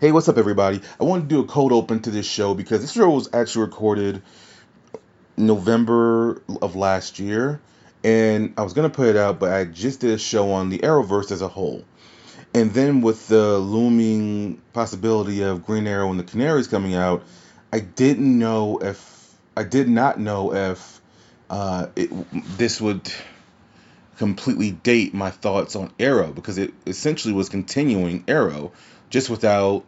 Hey, what's up, everybody? I wanted to do a cold open to this show because this show was actually recorded November of last year, and I was gonna put it out, but I just did a show on the Arrowverse as a whole. And then with the looming possibility of Green Arrow and the Canaries coming out, I didn't know if I did not know if uh, it, this would completely date my thoughts on Arrow because it essentially was continuing Arrow just without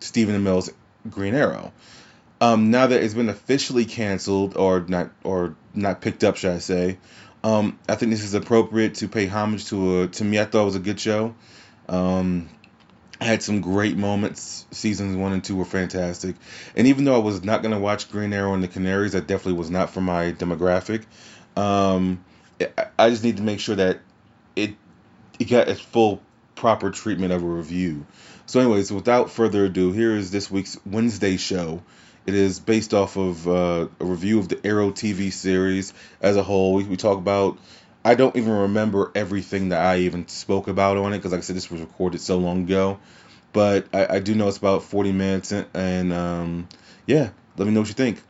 Stephen Amell's Green Arrow. Um, now that it's been officially canceled or not or not picked up, should I say? Um, I think this is appropriate to pay homage to a to me. I thought it was a good show. Um, I had some great moments. Seasons one and two were fantastic, and even though I was not gonna watch Green Arrow and the Canaries, that definitely was not for my demographic. Um, I just need to make sure that it it got its full proper treatment of a review. So, anyways, without further ado, here is this week's Wednesday show. It is based off of uh, a review of the Arrow TV series as a whole. We, we talk about. I don't even remember everything that I even spoke about on it because, like I said, this was recorded so long ago. But I, I do know it's about 40 minutes, and, and um, yeah, let me know what you think.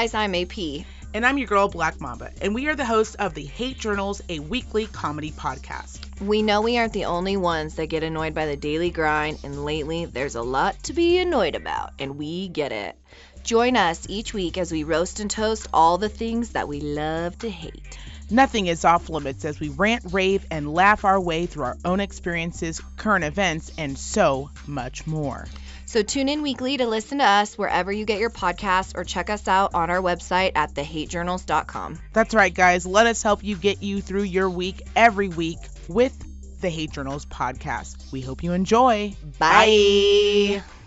Guys, I'm AP. And I'm your girl, Black Mamba, and we are the hosts of the Hate Journals, a weekly comedy podcast. We know we aren't the only ones that get annoyed by the daily grind, and lately there's a lot to be annoyed about, and we get it. Join us each week as we roast and toast all the things that we love to hate. Nothing is off limits as we rant, rave, and laugh our way through our own experiences, current events, and so much more. So tune in weekly to listen to us wherever you get your podcasts or check us out on our website at thehatejournals.com. That's right, guys. Let us help you get you through your week every week with the Hate Journals podcast. We hope you enjoy. Bye. Smoke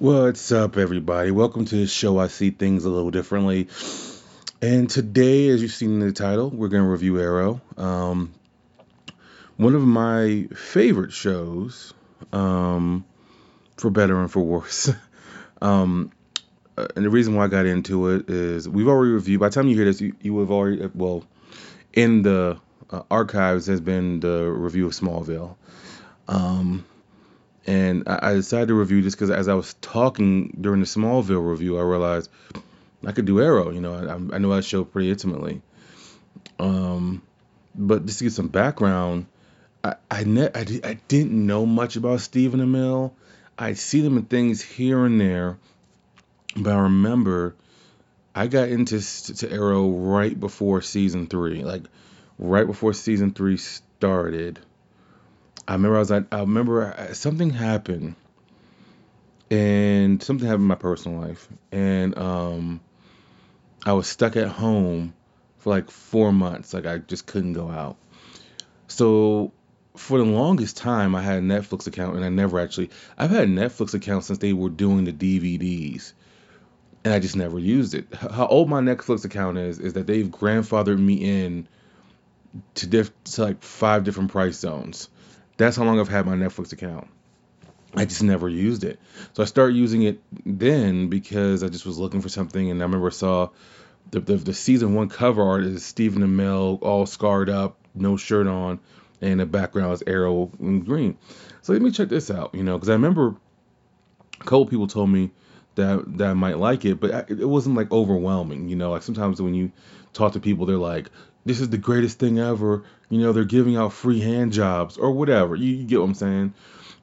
What's up, everybody? Welcome to the show. I see things a little differently. And today, as you've seen in the title, we're going to review Arrow. Um, one of my favorite shows, um, for better and for worse. um, uh, and the reason why I got into it is we've already reviewed. By the time you hear this, you, you have already, well, in the uh, archives has been the review of Smallville. Um, and I, I decided to review this because as I was talking during the Smallville review, I realized I could do Arrow. You know, I, I know that show pretty intimately. Um, but just to get some background, I I, ne- I, I didn't know much about Stephen Amell. I'd seen him in things here and there, but I remember I got into to Arrow right before season three, like right before season three started. I remember I was like, I remember something happened, and something happened in my personal life, and um, I was stuck at home for like four months. Like I just couldn't go out. So for the longest time, I had a Netflix account, and I never actually. I've had a Netflix account since they were doing the DVDs, and I just never used it. How old my Netflix account is is that they've grandfathered me in to diff to like five different price zones. That's how long I've had my Netflix account. I just never used it. So I started using it then because I just was looking for something, and I remember I saw the the, the season one cover art is Stephen Amell all scarred up, no shirt on, and the background is Arrow in green. So let me check this out, you know, because I remember a couple people told me that that I might like it, but I, it wasn't like overwhelming, you know. Like sometimes when you talk to people, they're like, "This is the greatest thing ever," you know. They're giving out free hand jobs or whatever. You, you get what I'm saying?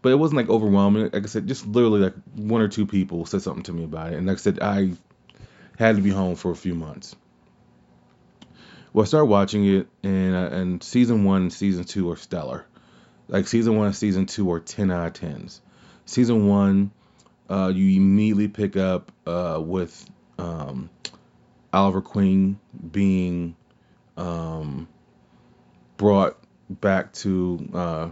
But it wasn't like overwhelming. Like I said, just literally like one or two people said something to me about it, and like I said, I had to be home for a few months. Well, I started watching it, and uh, and season one and season two are stellar. Like season one and season two are ten out of tens. Season one, uh, you immediately pick up uh, with um, Oliver Queen being um, brought back to uh,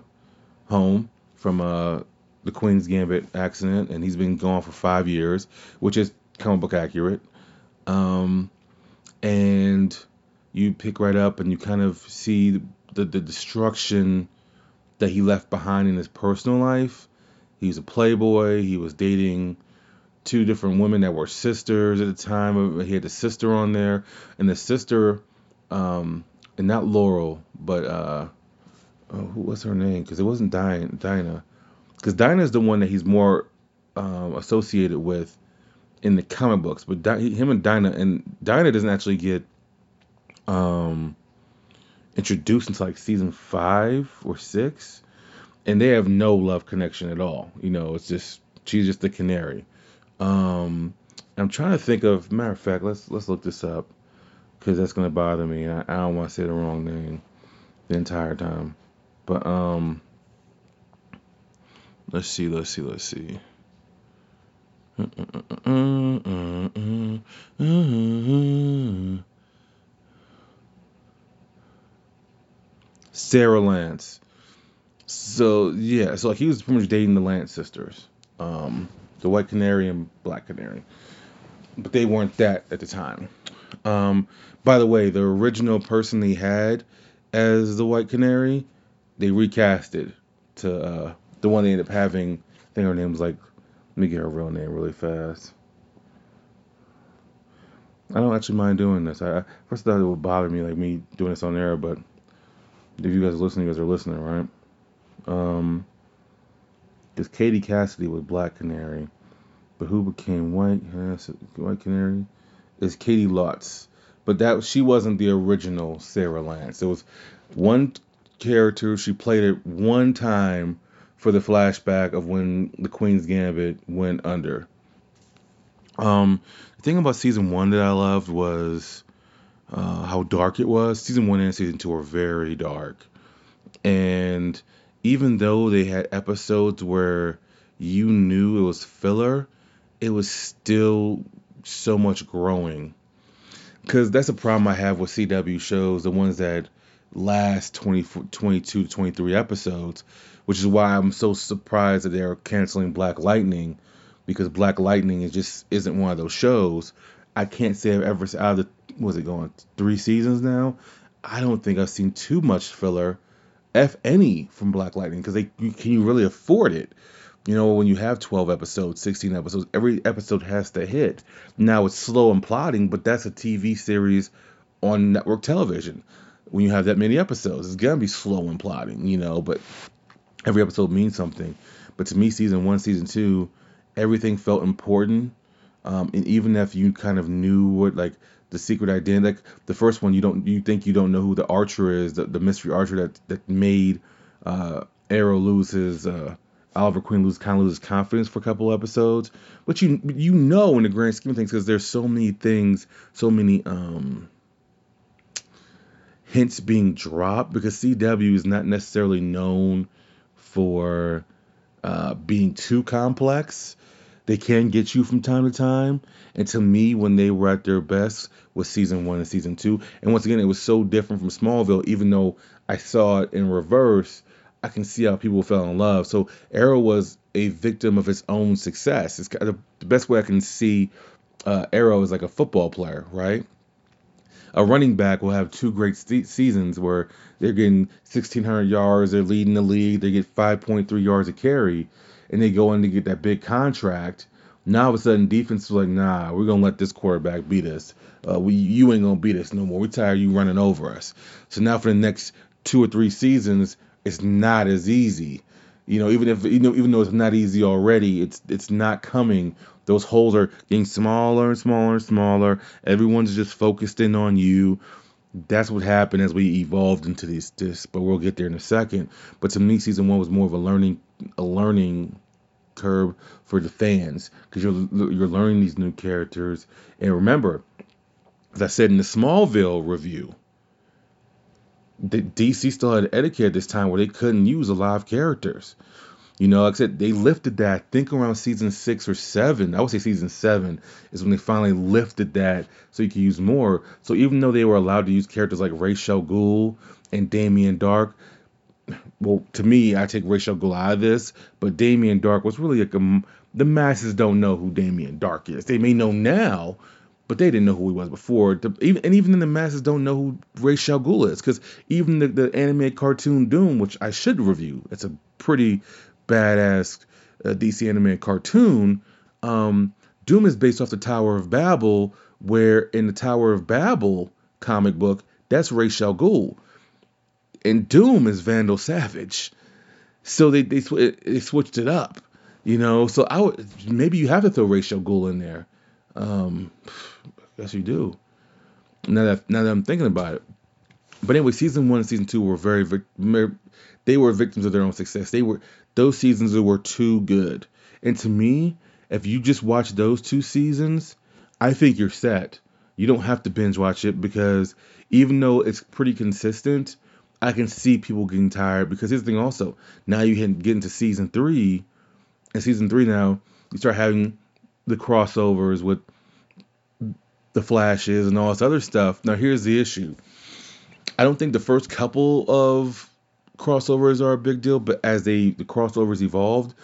home from uh, the Queen's Gambit accident, and he's been gone for five years, which is comic book accurate. Um, and you pick right up, and you kind of see the, the destruction that he left behind in his personal life. He was a playboy. He was dating two different women that were sisters at the time. He had a sister on there, and the sister, um, and not Laurel, but uh, oh, who was her name? Because it wasn't Dinah. Dinah. Because is the one that he's more um, associated with in the comic books. But Di- him and Dinah, and Dinah doesn't actually get um, introduced until like season five or six, and they have no love connection at all. You know, it's just she's just the canary. Um, I'm trying to think of matter of fact. Let's let's look this up because that's gonna bother me. I, I don't want to say the wrong name the entire time. But um, let's see, let's see, let's see. Sara Lance. So yeah, so like he was pretty much dating the Lance sisters, um, the White Canary and Black Canary, but they weren't that at the time. Um, by the way, the original person he had as the White Canary, they recasted to uh, the one they ended up having. I think her name was like, let me get her real name really fast. I don't actually mind doing this. I I first thought it would bother me, like me doing this on air, but if you guys are listening, you guys are listening, right? Um, because Katie Cassidy was Black Canary, but who became White White Canary is Caity Lotz. But that she wasn't the original Sara Lance. It was one character. She played it one time for the flashback of when the Queen's Gambit went under. Um, the thing about season one that I loved was uh, how dark it was. Season one and season two were very dark, and even though they had episodes where you knew it was filler, it was still so much growing. Because that's a problem I have with CW shows, the ones that last 20, 22 to 23 episodes, which is why I'm so surprised that they're canceling Black Lightning, because Black Lightning is just isn't one of those shows. I can't say I've ever out of the was it going three seasons now. I don't think I've seen too much filler, if any, from Black Lightning because they can you really afford it? You know, when you have 12 episodes, 16 episodes, every episode has to hit. Now it's slow and plotting, but that's a TV series on network television. When you have that many episodes, it's gonna be slow and plotting, you know, but every episode means something. But to me, season one, season two, everything felt important. Um, and even if you kind of knew what like the secret identity, like the first one, you don't you think you don't know who the archer is, the, the mystery archer that that made uh, Arrow lose his uh, Oliver Queen lose kind of loses confidence for a couple episodes, but you you know in the grand scheme of things because there's so many things, so many um hints being dropped because CW is not necessarily known for uh, being too complex. They can get you from time to time. And to me, when they were at their best was season one and season two. And once again, it was so different from Smallville, even though I saw it in reverse. I can see how people fell in love. So Arrow was a victim of his own success. It's kind of the best way I can see uh, Arrow is like a football player, right? A running back will have two great se- seasons where they're getting 1,600 yards, they're leading the league, they get 5.3 yards a carry, and they go in to get that big contract. Now all of a sudden, defense is like, nah, we're gonna let this quarterback beat us. Uh, we, you ain't gonna beat us no more. We tired of you running over us. So now for the next two or three seasons, it's not as easy. You know, even if you know, even though it's not easy already, it's it's not coming. Those holes are getting smaller and smaller and smaller. Everyone's just focused in on you. That's what happened as we evolved into this. This, but we'll get there in a second. But to me, season one was more of a learning a learning curve for the fans because you're you're learning these new characters. And remember, as I said in the Smallville review, the DC still had etiquette at this time where they couldn't use a lot of characters. You know, like I said, they lifted that. I think around season six or seven. I would say season seven is when they finally lifted that so you could use more. So even though they were allowed to use characters like Ra's al Ghul and Damien Darhk, well, to me, I take Ra's al Ghul out of this, but Damien Darhk was really like a, the masses don't know who Damien Darhk is. They may know now, but they didn't know who he was before. The, even and even the masses don't know who Ra's al Ghul is because even the, the animated cartoon Doom, which I should review, it's a pretty badass uh, DC animated cartoon. Um, Doom is based off the Tower of Babel, where in the Tower of Babel comic book, that's Ra's al Ghul, and Doom is Vandal Savage. So they they, sw- they switched it up, you know. So I maybe you have to throw Ra's al Ghul in there. Um, yes, you do. Now that now that I'm thinking about it, but anyway, season one and season two were very mer- they were victims of their own success. They were those seasons were too good, and to me, if you just watch those two seasons, I think you're set. You don't have to binge watch it because even though it's pretty consistent, I can see people getting tired. Because here's the thing, also now you get into season three, and season three now you start having the crossovers with the flashes and all this other stuff. Now here's the issue. I don't think the first couple of crossovers are a big deal, but as they the crossovers evolved,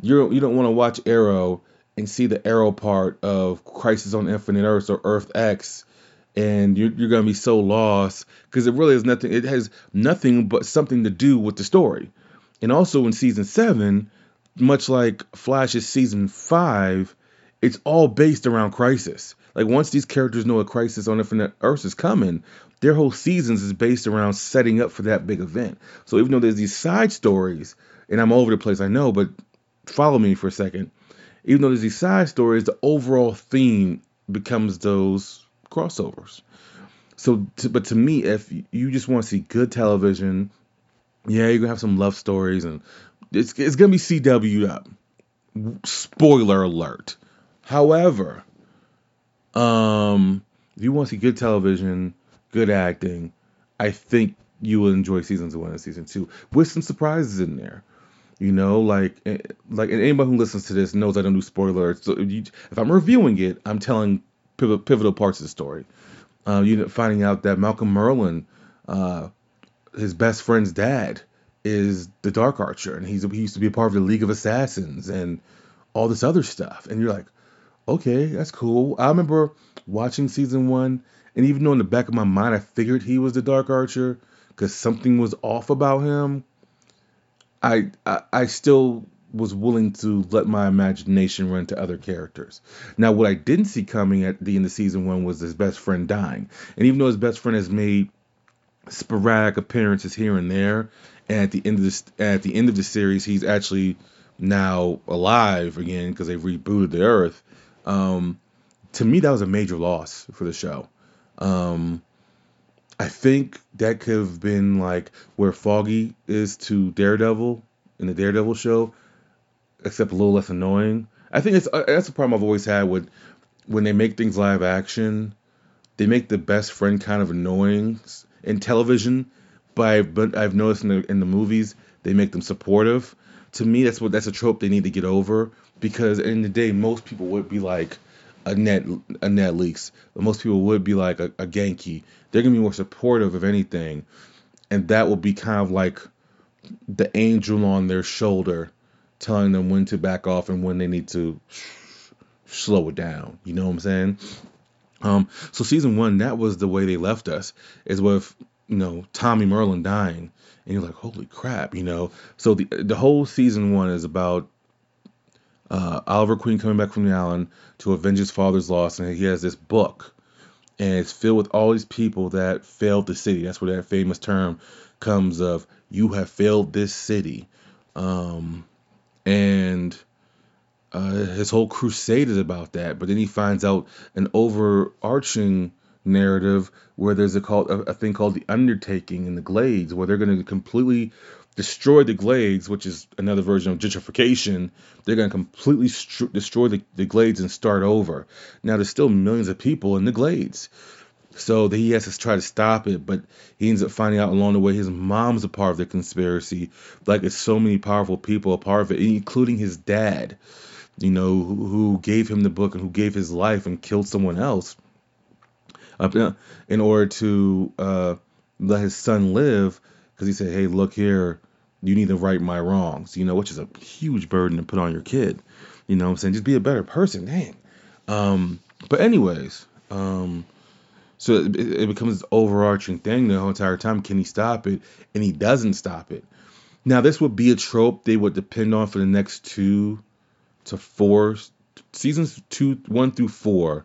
you you don't want to watch Arrow and see the Arrow part of Crisis on Infinite Earths or Earth X, and you're you're gonna be so lost because it really has nothing. It has nothing but something to do with the story, and also in season seven, much like Flash's season five, it's all based around Crisis. Like once these characters know a Crisis on Infinite Earth is coming, their whole seasons is based around setting up for that big event. So even though there's these side stories, and I'm all over the place, I know, but follow me for a second. Even though there's these side stories, the overall theme becomes those crossovers. So, to, but to me, if you just want to see good television, yeah, you're gonna have some love stories, and it's it's gonna be CW'd up. Spoiler alert. However, um, if you want to see good television, good acting, I think you will enjoy seasons one and season two with some surprises in there. You know, like eh, like anybody who listens to this knows I don't do spoilers. So if, you, if I'm reviewing it, I'm telling pivotal, pivotal parts of the story. Uh, you know, finding out that Malcolm Merlyn, uh, his best friend's dad, is the Dark Archer, and he's he used to be a part of the League of Assassins and all this other stuff. And you're like, okay, that's cool. I remember watching season one, and even though in the back of my mind I figured he was the Dark Archer because something was off about him, I, I I still was willing to let my imagination run to other characters. Now, what I didn't see coming at the end of season one was his best friend dying, and even though his best friend has made sporadic appearances here and there, and at the end of this at the end of the series, he's actually now alive again because they've rebooted the Earth. Um, to me, that was a major loss for the show. Um, I think that could have been like where Foggy is to Daredevil in the Daredevil show, except a little less annoying. I think it's uh, that's a problem I've always had with when they make things live action. They make the best friend kind of annoying in television, but I've, but I've noticed in the in the movies they make them supportive. To me, that's what that's a trope they need to get over because in the day most people would be like a net a net leaks. Most people would be like a, a Genki. They're gonna be more supportive of anything, and that will be kind of like the angel on their shoulder telling them when to back off and when they need to slow it down. You know what I'm saying? Um, so season one, that was the way they left us, is with you know Tommy Merlyn dying, and you're like, holy crap, you know. So the the whole season one is about uh, Oliver Queen coming back from the island to avenge his father's loss, and he has this book, and it's filled with all these people that failed the city. That's where that famous term comes of "you have failed this city," um, and uh, his whole crusade is about that. But then he finds out an overarching narrative where there's a called a, a thing called the Undertaking in the Glades, where they're going to completely destroy the glades, which is another version of gentrification. They're going to completely destroy the, the glades and start over. Now, there's still millions of people in the glades. So he has to try to stop it, but he ends up finding out along the way his mom's a part of the conspiracy. Like it's so many powerful people a part of it, including his dad, you know, who, who gave him the book and who gave his life and killed someone else in order to uh, let his son live because he said, "Hey, look here, you need to right my wrongs," you know, which is a huge burden to put on your kid. You know what I'm saying? Just be a better person, dang. Um, but anyways, um, so it, it becomes this overarching thing the whole entire time. Can he stop it? And he doesn't stop it. Now, this would be a trope they would depend on for the next two to four seasons, two, one through four.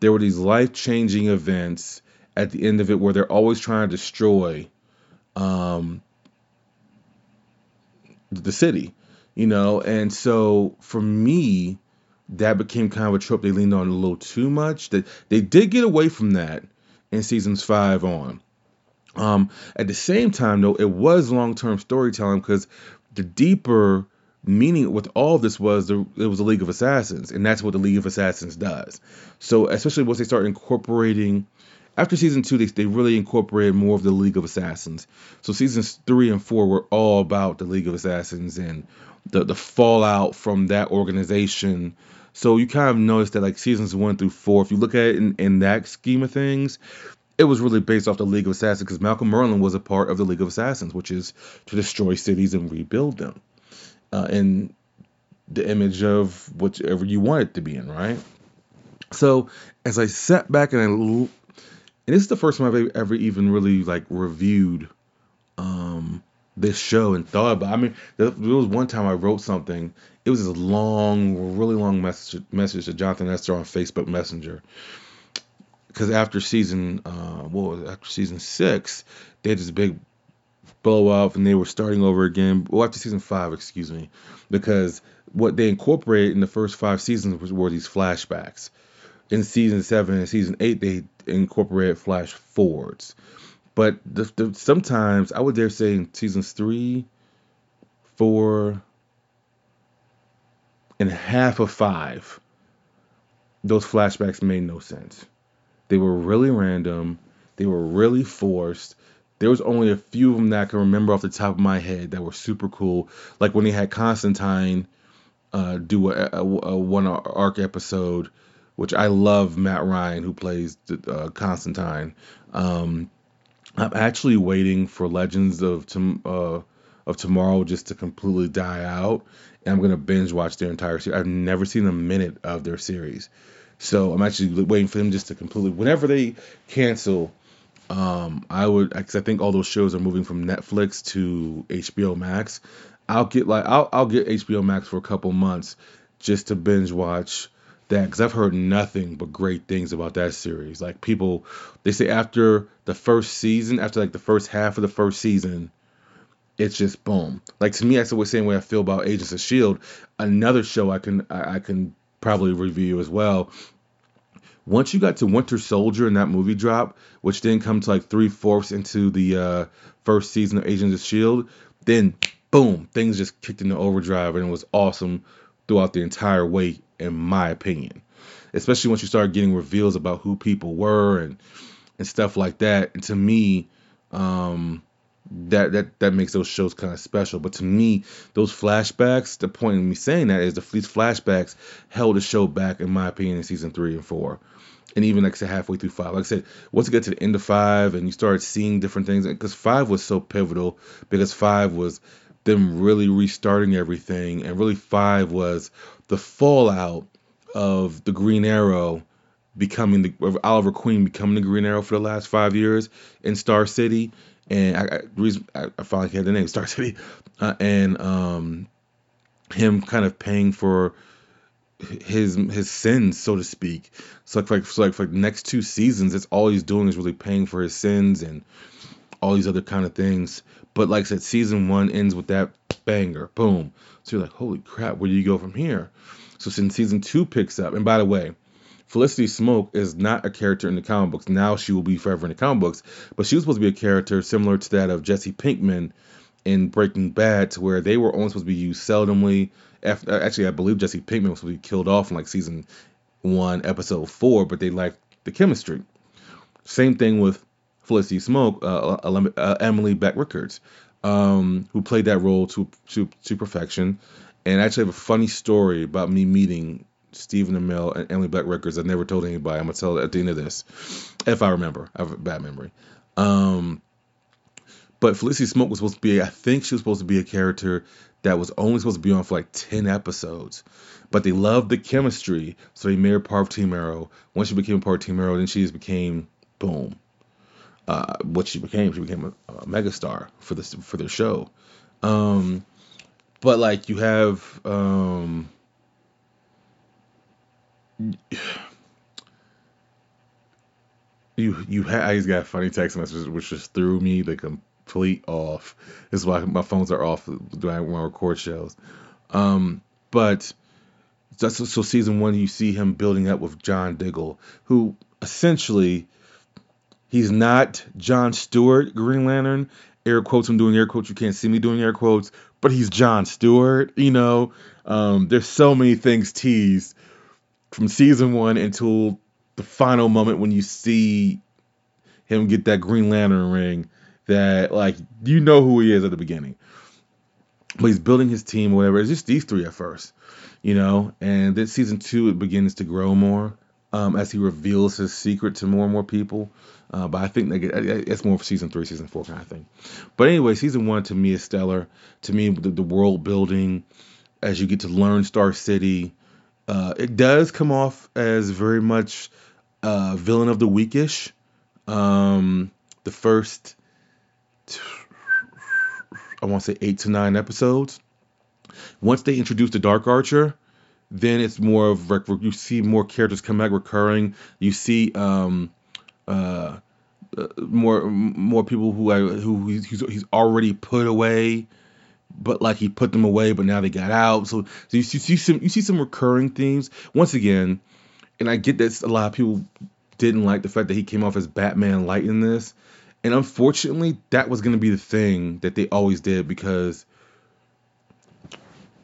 There were these life changing events at the end of it where they're always trying to destroy um, the city, you know. And so for me, that became kind of a trope they leaned on a little too much. That they did get away from that in seasons five on. Um, at the same time, though, it was long-term storytelling because the deeper meaning with all this was the, it was the League of Assassins, and that's what the League of Assassins does. So especially once they start incorporating after season two, they, they really incorporated more of the League of Assassins. So seasons three and four were all about the League of Assassins and the the fallout from that organization. So you kind of notice that like seasons one through four, if you look at it in, in that scheme of things, it was really based off the League of Assassins because Malcolm Merlyn was a part of the League of Assassins, which is to destroy cities and rebuild them uh, in the image of whichever you want it to be in, right? So as I sat back and I and this is the first time I've ever even really like reviewed um, this show and thought about. I mean, there, was one time I wrote something. It was this long, really long message message to Jonathan Esther on Facebook Messenger. Because after season, uh, what was it, after season six, they had this big blow off and they were starting over again. Well, after season five, excuse me, because what they incorporated in the first five seasons were these flashbacks in season seven and season eight they incorporated flash forwards. But the, the, sometimes I would dare say in seasons three, four, and half of five, those flashbacks made no sense. They were really random. They were really forced. There was only a few of them that I can remember off the top of my head that were super cool. Like when they had Constantine uh, do a, a, a one arc episode which I love Matt Ryan who plays uh, Constantine. Um, I'm actually waiting for Legends of Tom- uh, of Tomorrow just to completely die out, and I'm gonna binge watch their entire series. I've never seen a minute of their series, so I'm actually waiting for them just to completely. Whenever they cancel, um, I would because I think all those shows are moving from Netflix to HBO Max. I'll get like I'll I'll get HBO Max for a couple months just to binge watch that because I've heard nothing but great things about that series. Like people, they say after the first season, after like the first half of the first season, it's just boom. Like to me, that's the same way I feel about Agents of Shield. Another show I can I, I can probably review as well. Once you got to Winter Soldier and that movie drop, which then come to like three fourths into the uh, first season of Agents of Shield, then boom, things just kicked into overdrive and it was awesome throughout the entire way in my opinion. Especially once you start getting reveals about who people were and and stuff like that. And to me, um, that that that makes those shows kind of special. But to me, those flashbacks, the point of me saying that is the these flashbacks held the show back, in my opinion, in season three and four. and even like I said halfway through five. Like I said, once you get to the end of five and you start seeing different things, because five was so pivotal because five was them really restarting everything, and really five was the fallout of the Green Arrow becoming the Oliver Queen becoming the Green Arrow for the last five years in Star City, and I, I I, finally had the name Star City, uh, and um, him kind of paying for his his sins, so to speak. So like, like so like for the next two seasons, it's all he's doing is really paying for his sins and all these other kind of things. But like I said, season one ends with that banger, boom. So you're like, holy crap, where do you go from here? So since season two picks up, and by the way, Felicity Smoak is not a character in the comic books. Now she will be forever in the comic books, but she was supposed to be a character similar to that of Jesse Pinkman in Breaking Bad, to where they were only supposed to be used seldomly. After, uh, actually, I believe Jesse Pinkman was supposed to be killed off in like season one, episode four, but they liked the chemistry. Same thing with Felicity Smoak, uh, uh, Emily Bett Rickards, um, who played that role to, to to perfection. And I actually have a funny story about me meeting Stephen Amell and Emily Bett Rickards. I never told anybody. I'm gonna tell it at the end of this, if I remember. I have a bad memory. Um, but Felicity Smoak was supposed to be, I think she was supposed to be a character that was only supposed to be on for like 10 episodes. But they loved the chemistry, so they made her part of Team Arrow. Once she became part of Team Arrow, then she just became, boom, uh, what she became. She became a, a megastar for this for their show. Um, but like you have, um, you you had I just got funny text messages which just threw me the complete off. This is why my phones are off when I record shows. Um, but so season one you see him building up with John Diggle, who essentially he's not John Stewart Green Lantern. Air quotes, I'm doing air quotes. You can't see me doing air quotes, but he's John Stewart. You know, um, there's so many things teased from season one until the final moment when you see him get that Green Lantern ring that like you know who he is at the beginning. But he's building his team, whatever. It's just these three at first, you know. And then season two, it begins to grow more um, as he reveals his secret to more and more people. Uh, but I think that it's more for season three, season four kind of thing. But anyway, season one to me is stellar. To me, the, the world building as you get to learn Star City, uh, it does come off as very much uh, villain of the weekish. Um, the first, I want to say eight to nine episodes. Once they introduce the Dark Archer, then it's more of you see more characters come back recurring. You see um, uh, uh more more people who I, who he's, he's already put away but like he put them away, but now they got out. So, so you, see some you see some recurring themes once again, and I get that a lot of people didn't like the fact that he came off as Batman light in this, and unfortunately that was going to be the thing that they always did because.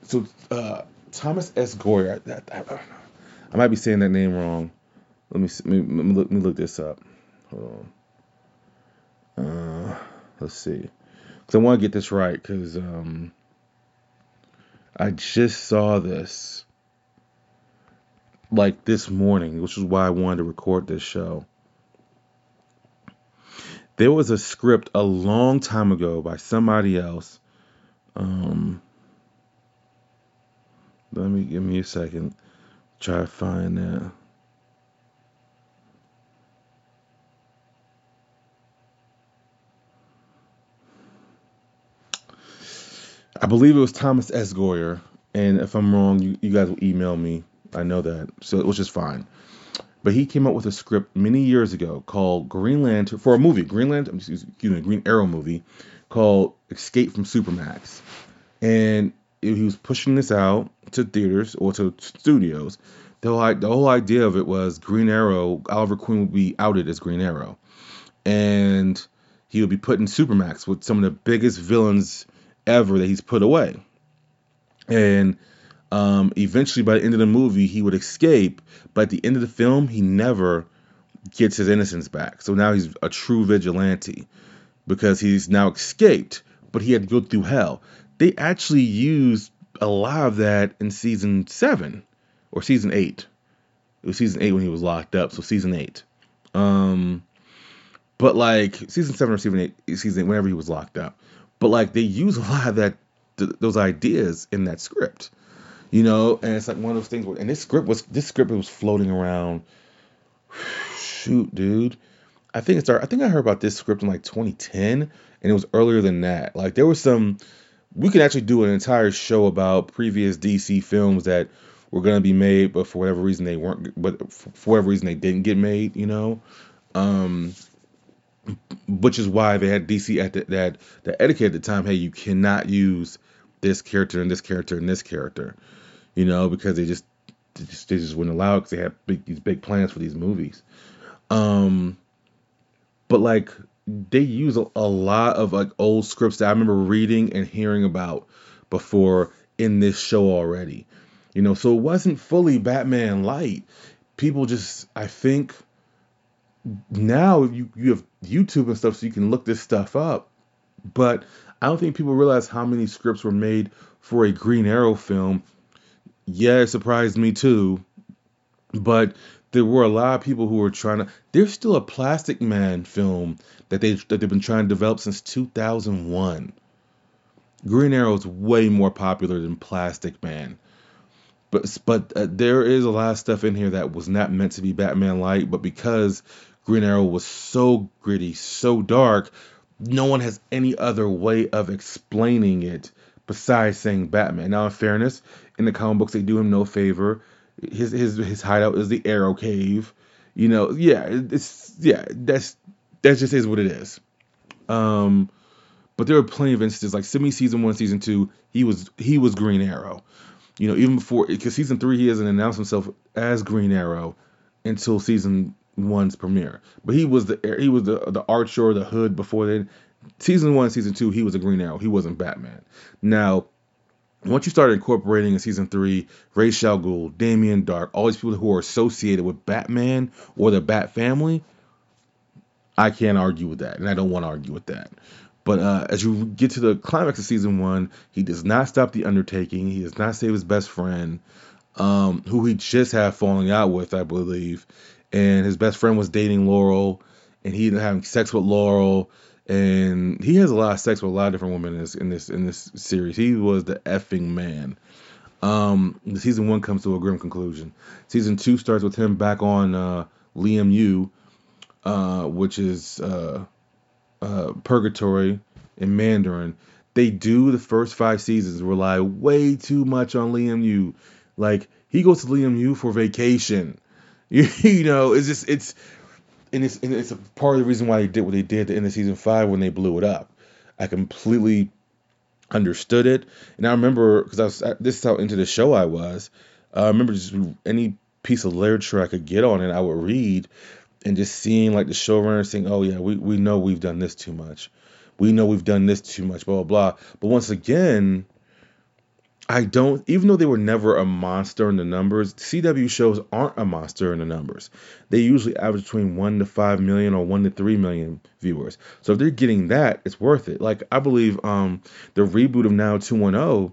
So uh, Thomas S. Goyer, I, I, I, might be saying that name wrong. Let me let me, let me, look, let me look this up. Hold on. Uh, let's see because I want to get this right because um, I just saw this like this morning, which is why I wanted to record this show. There was a script a long time ago by somebody else. Um, let me give me a second. Try to find that. I believe it was Thomas S. Goyer, and if I'm wrong, you, you guys will email me. I know that, so which is fine. But he came up with a script many years ago called Green Lantern for a movie, Green Lantern, excuse me, Green Arrow movie called Escape from Supermax, and he was pushing this out to theaters or to studios. The whole, the whole idea of it was Green Arrow, Oliver Queen would be outed as Green Arrow, and he would be put in Supermax with some of the biggest villains ever that he's put away. And um, eventually, by the end of the movie, he would escape. But at the end of the film, he never gets his innocence back. So now he's a true vigilante because he's now escaped, but he had to go through hell. They actually used a lot of that in season seven or season eight. It was season eight when he was locked up, so season eight. Um, but like season seven or season eight, season eight, whenever he was locked up. But like they use a lot of that th- those ideas in that script, you know. And it's like one of those things. Where, and this script was this script was floating around. Shoot, dude. I think it started. I think I heard about this script in like 2010, and it was earlier than that. Like there was some. We could actually do an entire show about previous DC films that were gonna be made, but for whatever reason they weren't. But for whatever reason they didn't get made. You know. Um, which is why they had DC at the, that the etiquette at the time. Hey, you cannot use this character and this character and this character, you know, because they just they just, they just wouldn't allow it because they had big, these big plans for these movies. Um, but like they use a, a lot of like old scripts that I remember reading and hearing about before in this show already, you know. So it wasn't fully Batman light. People just, I think, now you you have YouTube and stuff, so you can look this stuff up. But I don't think people realize how many scripts were made for a Green Arrow film. Yeah, it surprised me too. But there were a lot of people who were trying to. There's still a Plastic Man film that they that they've been trying to develop since 2001. Green Arrow is way more popular than Plastic Man. But but uh, there is a lot of stuff in here that was not meant to be Batman like, but because Green Arrow was so gritty, so dark, no one has any other way of explaining it besides saying Batman. Now, in fairness, in the comic books, they do him no favor. His his his hideout is the Arrow Cave. You know, yeah, it's yeah, that's that just is what it is. Um, but there are plenty of instances like Simi season one, season two. He was he was Green Arrow. You know, even before because season three, he hasn't announced himself as Green Arrow until season one's premiere. But he was the he was the the Archer, the Hood before then. Season one, season two, he was a Green Arrow. He wasn't Batman. Now, once you start incorporating in season three, Ra's al Ghul, Damien Darhk, all these people who are associated with Batman or the Bat family, I can't argue with that, and I don't want to argue with that. But uh, as you get to the climax of season one, he does not stop the undertaking. He does not save his best friend, um, who he just had falling out with, I believe. And his best friend was dating Laurel, and he ended having sex with Laurel. And he has a lot of sex with a lot of different women in this in this in this series. He was the effing man. Um, season one comes to a grim conclusion. Season two starts with him back on uh, Lian Yu, uh, which is uh, uh, Purgatory in Mandarin. They do the first five seasons rely way too much on Lian Yu. Like he goes to Lian Yu for vacation. You, you know, it's just it's and it's and it's a part of the reason why they did what they did at the end of season five when they blew it up. I completely understood it, and I remember because I was this is how into the show I was. Uh, I remember just any piece of literature I could get on it, I would read, and just seeing like the showrunner saying, "Oh yeah, we we know we've done this too much, we know we've done this too much, blah blah blah." But once again, I don't, even though they were never a monster in the numbers, CW shows aren't a monster in the numbers. They usually average between 1 to 5 million or 1 to 3 million viewers. So if they're getting that, it's worth it. Like, I believe um, the reboot of Now 210,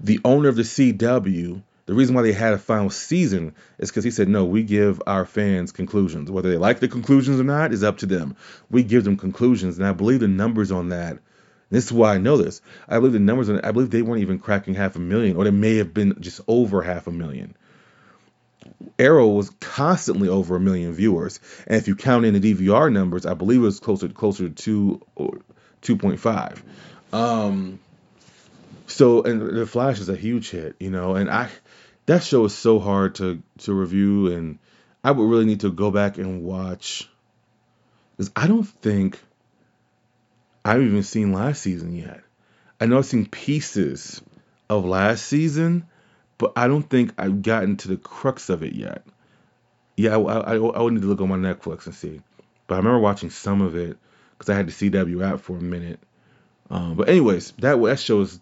the owner of the CW, the reason why they had a final season is because he said, no, we give our fans conclusions. Whether they like the conclusions or not is up to them. We give them conclusions. And I believe the numbers on that this is why I know this. I believe the numbers, on it, I believe they weren't even cracking half a million, or they may have been just over half a million. Arrow was constantly over a million viewers, and if you count in the DVR numbers, I believe it was closer closer to two point five. Um, so and the Flash is a huge hit, you know, and I that show is so hard to to review, and I would really need to go back and watch because I don't think I haven't even seen last season yet. I know I've seen pieces of last season, but I don't think I've gotten to the crux of it yet. Yeah, I, I, I would need to look on my Netflix and see. But I remember watching some of it because I had the CW app for a minute. Um, but anyways, that that show is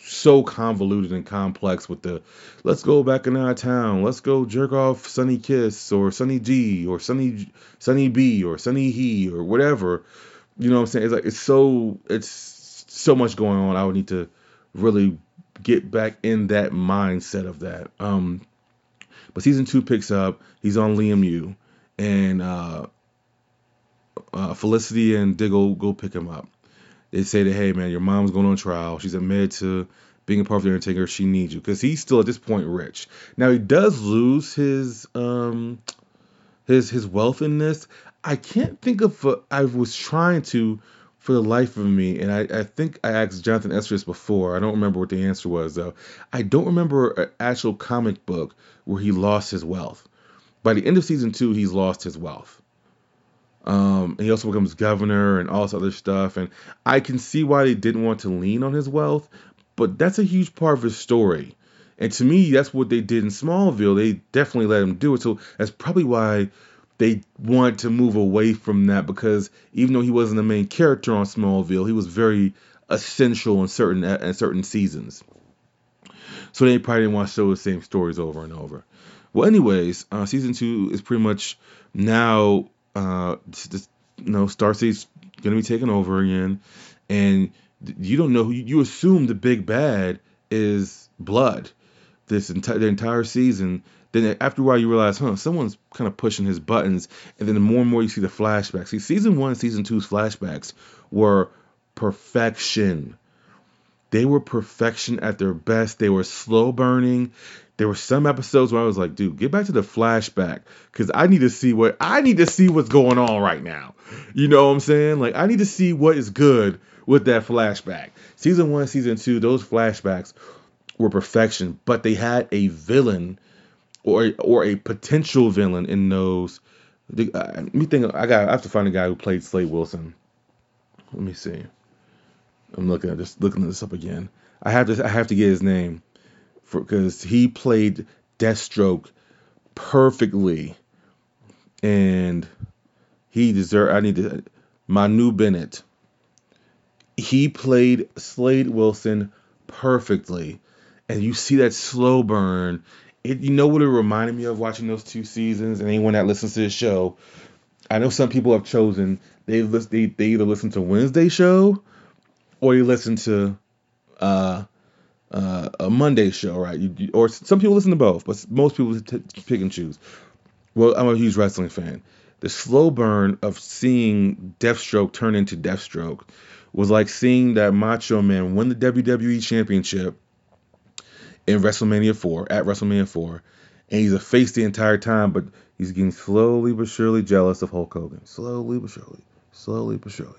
so convoluted and complex with the let's go back in our town, let's go jerk off Sunny Kiss or Sunny G or Sunny Sunny B or Sunny He or whatever. You know what I'm saying? It's like it's so it's so much going on. I would need to really get back in that mindset of that. Um, But season two picks up. He's on Lian Yu, and uh, uh, Felicity and Diggle go pick him up. They say that, hey man, your mom's going on trial. She's admitted to being a part of the Undertaker. She needs you because he's still at this point rich. Now he does lose his um his his wealth in this. I can't think of. I was trying to for the life of me, and I, I think I asked Jonathan Estris before. I don't remember what the answer was though. I don't remember an actual comic book where he lost his wealth. By the end of season two, he's lost his wealth. Um, he also becomes governor and all this other stuff. And I can see why they didn't want to lean on his wealth, but that's a huge part of his story. And to me, that's what they did in Smallville. They definitely let him do it. So that's probably why they wanted to move away from that because even though he wasn't the main character on Smallville, he was very essential in certain in certain seasons. So they probably didn't want to show the same stories over and over. Well, anyways, uh, season two is pretty much now. Uh, just, you know, Starseid's gonna be taken over again, and you don't know you assume the big bad is Blood. This entire the entire season. Then after a while you realize, huh, someone's kind of pushing his buttons, and then the more and more you see the flashbacks. See, season one, season two's flashbacks were perfection. They were perfection at their best. They were slow burning. There were some episodes where I was like, dude, get back to the flashback because I need to see what I need to see what's going on right now. You know what I'm saying? Like I need to see what is good with that flashback. Season one, season two, those flashbacks were perfection, but they had a villain or or a potential villain in those. The, uh, me think I got I have to find a guy who played Slade Wilson. Let me see. I'm looking at just looking this up again. I have to I have to get his name because he played Deathstroke perfectly, and he deserved. I need to Manu Bennett. He played Slade Wilson perfectly, and you see that slow burn. It, you know what it reminded me of watching those two seasons, and anyone that listens to the show, I know some people have chosen they list they, they either listen to Wednesday show or you listen to uh, uh, a Monday show, right? You, you, or some people listen to both, but most people t- pick and choose. Well, I'm a huge wrestling fan. The slow burn of seeing Deathstroke turn into Deathstroke was like seeing that Macho Man win the WWE Championship in WrestleMania 4, at WrestleMania 4, and he's a face the entire time, but he's getting slowly but surely jealous of Hulk Hogan. Slowly but surely. Slowly but surely.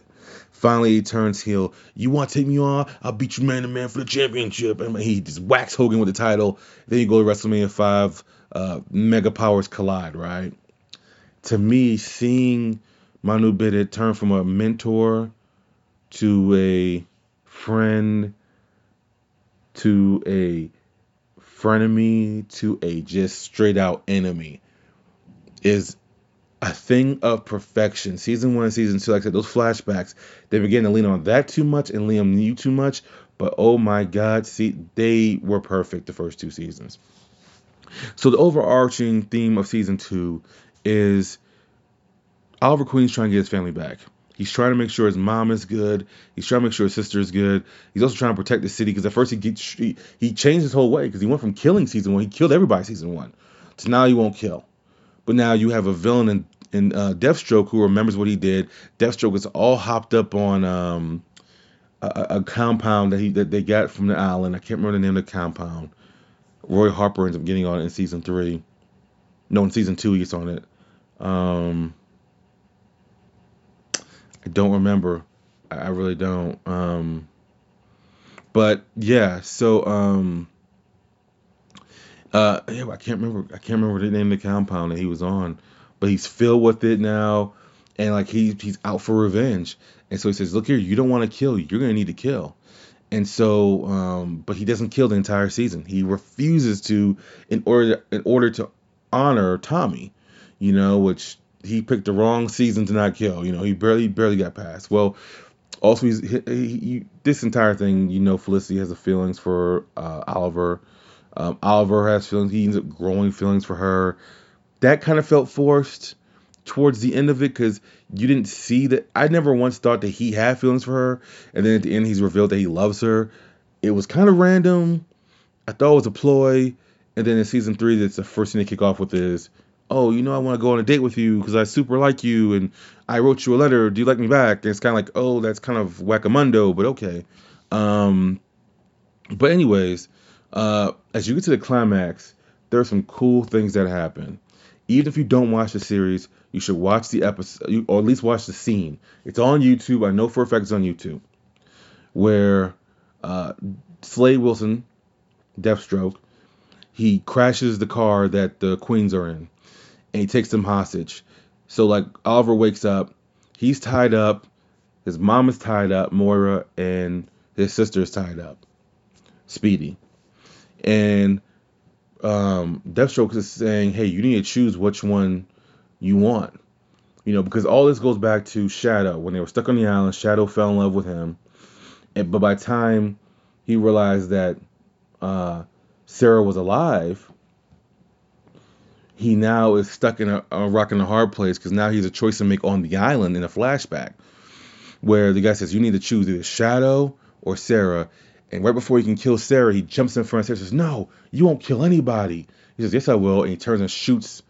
Finally, he turns heel. You want to take me on? I'll beat you man to man for the championship. And he just whacks Hogan with the title. Then you go to WrestleMania 5, uh, Mega Powers collide, right? To me, seeing Manu Bennett turn from a mentor to a friend to a frenemy to a just straight out enemy is a thing of perfection. Season one, and season two, like I said, those flashbacks, they began to lean on that too much and Liam knew too much. But oh my God, see, they were perfect the first two seasons. So the overarching theme of season two is Oliver Queen's trying to get his family back. He's trying to make sure his mom is good. He's trying to make sure his sister is good. He's also trying to protect the city because at first he gets, he, he changed his whole way because he went from killing season one, he killed everybody season one, to now he won't kill. But now you have a villain in, in uh, Deathstroke who remembers what he did. Deathstroke is all hopped up on um, a, a, compound that he that they got from the island. I can't remember the name of the compound. Roy Harper ends up getting on it in season three. No, in season two he gets on it. Um, I don't remember. I, I really don't. Um, but yeah, so um, uh, yeah, I can't remember. I can't remember the name of the compound that he was on, but he's filled with it now, and like he he's out for revenge. And so he says, "Look here, you don't want to kill. You're gonna need to kill." And so, um, but he doesn't kill the entire season. He refuses to, in order in order to honor Tommy, you know, which he picked the wrong season to not kill. You know, he barely barely got past. Well, also he's he, he, he, this entire thing. You know, Felicity has the feelings for uh, Oliver. Um, Oliver has feelings. He ends up growing feelings for her. That kind of felt forced towards the end of it because you didn't see that. I never once thought that he had feelings for her, and then at the end he's revealed that he loves her. It was kind of random. I thought it was a ploy, And then in season three, that's the first thing they kick off with is, oh, you know, I want to go on a date with you because I super like you and I wrote you a letter. Do you like me back? And it's kind of like, oh, that's kind of wackamundo, but okay. Um, but anyways, uh, as you get to the climax, there are some cool things that happen. Even if you don't watch the series, you should watch the episode, or at least watch the scene. It's on YouTube. I know for a fact it's on YouTube, where uh, Slade Wilson, Deathstroke, he crashes the car that the Queens are in, and he takes them hostage. So like Oliver wakes up, he's tied up, his mom is tied up, Moira, and his sister is tied up, Speedy, and um, Deathstroke is saying, hey, you need to choose which one you want. You know, because all this goes back to Shado. When they were stuck on the island, Shado fell in love with him. And, but by the time he realized that uh, Sara was alive, he now is stuck in a, a rock and a hard place because now he has a choice to make on the island in a flashback where the guy says, You need to choose either Shado or Sara. And right before he can kill Sara, he jumps in front of Sara and says, No, you won't kill anybody. He says, Yes, I will. And he turns and shoots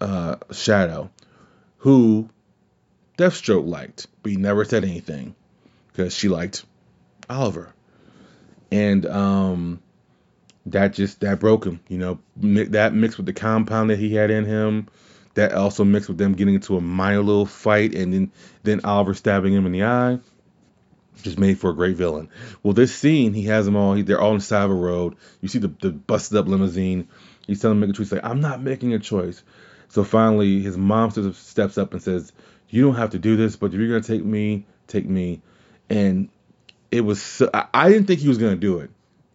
uh, Shado, who Deathstroke liked, but he never said anything because she liked Oliver. And um, that just that broke him, you know. That mixed with the compound that he had in him, that also mixed with them getting into a minor little fight, and then then Oliver stabbing him in the eye, just made for a great villain. Well, this scene, he has them all. He, they're all on the side of a road. You see the, the busted up limousine. He's telling him to make a choice. Like I'm not making a choice. So finally, his mom steps up and says, "You don't have to do this, but if you're gonna take me, take me." And it was so, I, I didn't think he was gonna do it.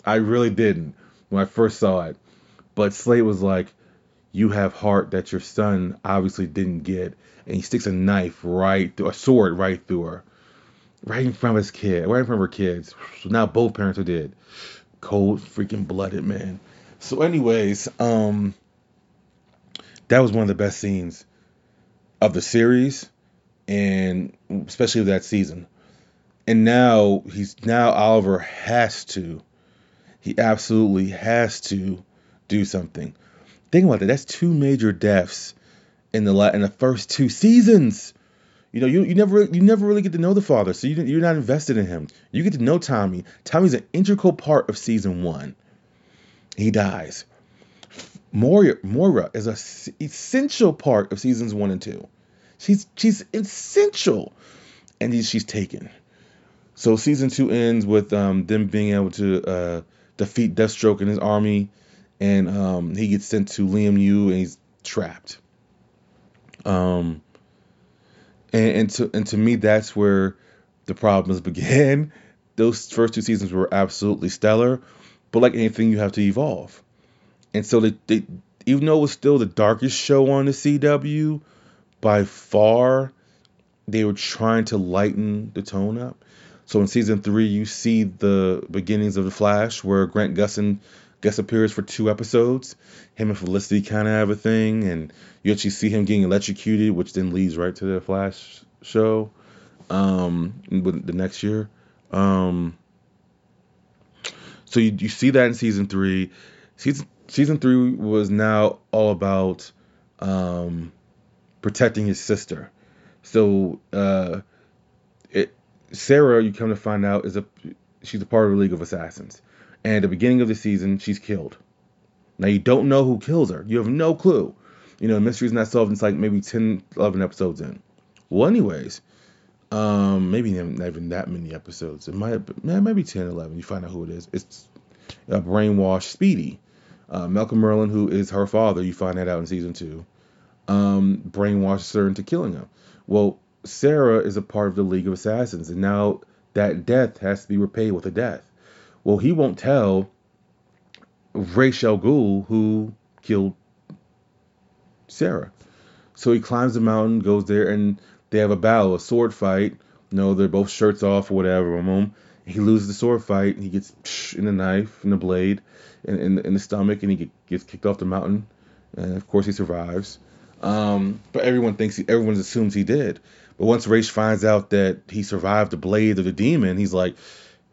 I really didn't when I first saw it. But Slade was like, "You have heart that your son obviously didn't get," and he sticks a knife right through a sword right through her, right in front of his kid, right in front of her kids. So now both parents are dead. Cold freaking blooded man. So, anyways, um, that was one of the best scenes of the series, and especially of that season. And now he's now Oliver has to, he absolutely has to do something. Think about that. That's two major deaths in the in the first two seasons. You know, you, you never you never really get to know the father, so you, you're not invested in him. You get to know Tommy. Tommy's an integral part of season one. He dies. Moira, Moira is a s- essential part of seasons one and two. She's she's essential, and he- she's taken. So season two ends with um, them being able to uh, defeat Deathstroke and his army, and um, he gets sent to Lian Yu and he's trapped. Um, and, and to and to me, that's where the problems began. Those first two seasons were absolutely stellar, but like anything, you have to evolve. And so they, they even though it was still the darkest show on the CW, by far, they were trying to lighten the tone up. So in season three, you see the beginnings of the Flash, where Grant Gustin guest appears for two episodes. Him and Felicity kind of have a thing, and you actually see him getting electrocuted, which then leads right to the Flash show um, the next year. Um, so you, you see that in season three. Season season three was now all about um, protecting his sister. So uh, it Sara, you come to find out, is a she's a part of the League of Assassins. And at the beginning of the season, she's killed. Now you don't know who kills her. You have no clue. You know, the mystery's not solved. It's like maybe 10, 11 episodes in. Well, anyways, um, maybe not even that many episodes. It might, yeah, maybe 10, 11. You find out who it is. It's a brainwashed Speedy. Uh, Malcolm Merlyn, who is her father, you find that out in season two, um, brainwashes her into killing him. Well, Sara is a part of the League of Assassins, and now that death has to be repaid with a death. Well, he won't tell Ra's al Ghul who killed Sara. So he climbs the mountain, goes there, and they have a battle, a sword fight. You know, they're both shirts off or whatever. He loses the sword fight. And he gets in the knife, in the blade, in, in, in the stomach, and he get, gets kicked off the mountain. And of course, he survives. Um, but everyone thinks, he, everyone assumes he did. But once Ra's finds out that he survived the blade of the demon, he's like,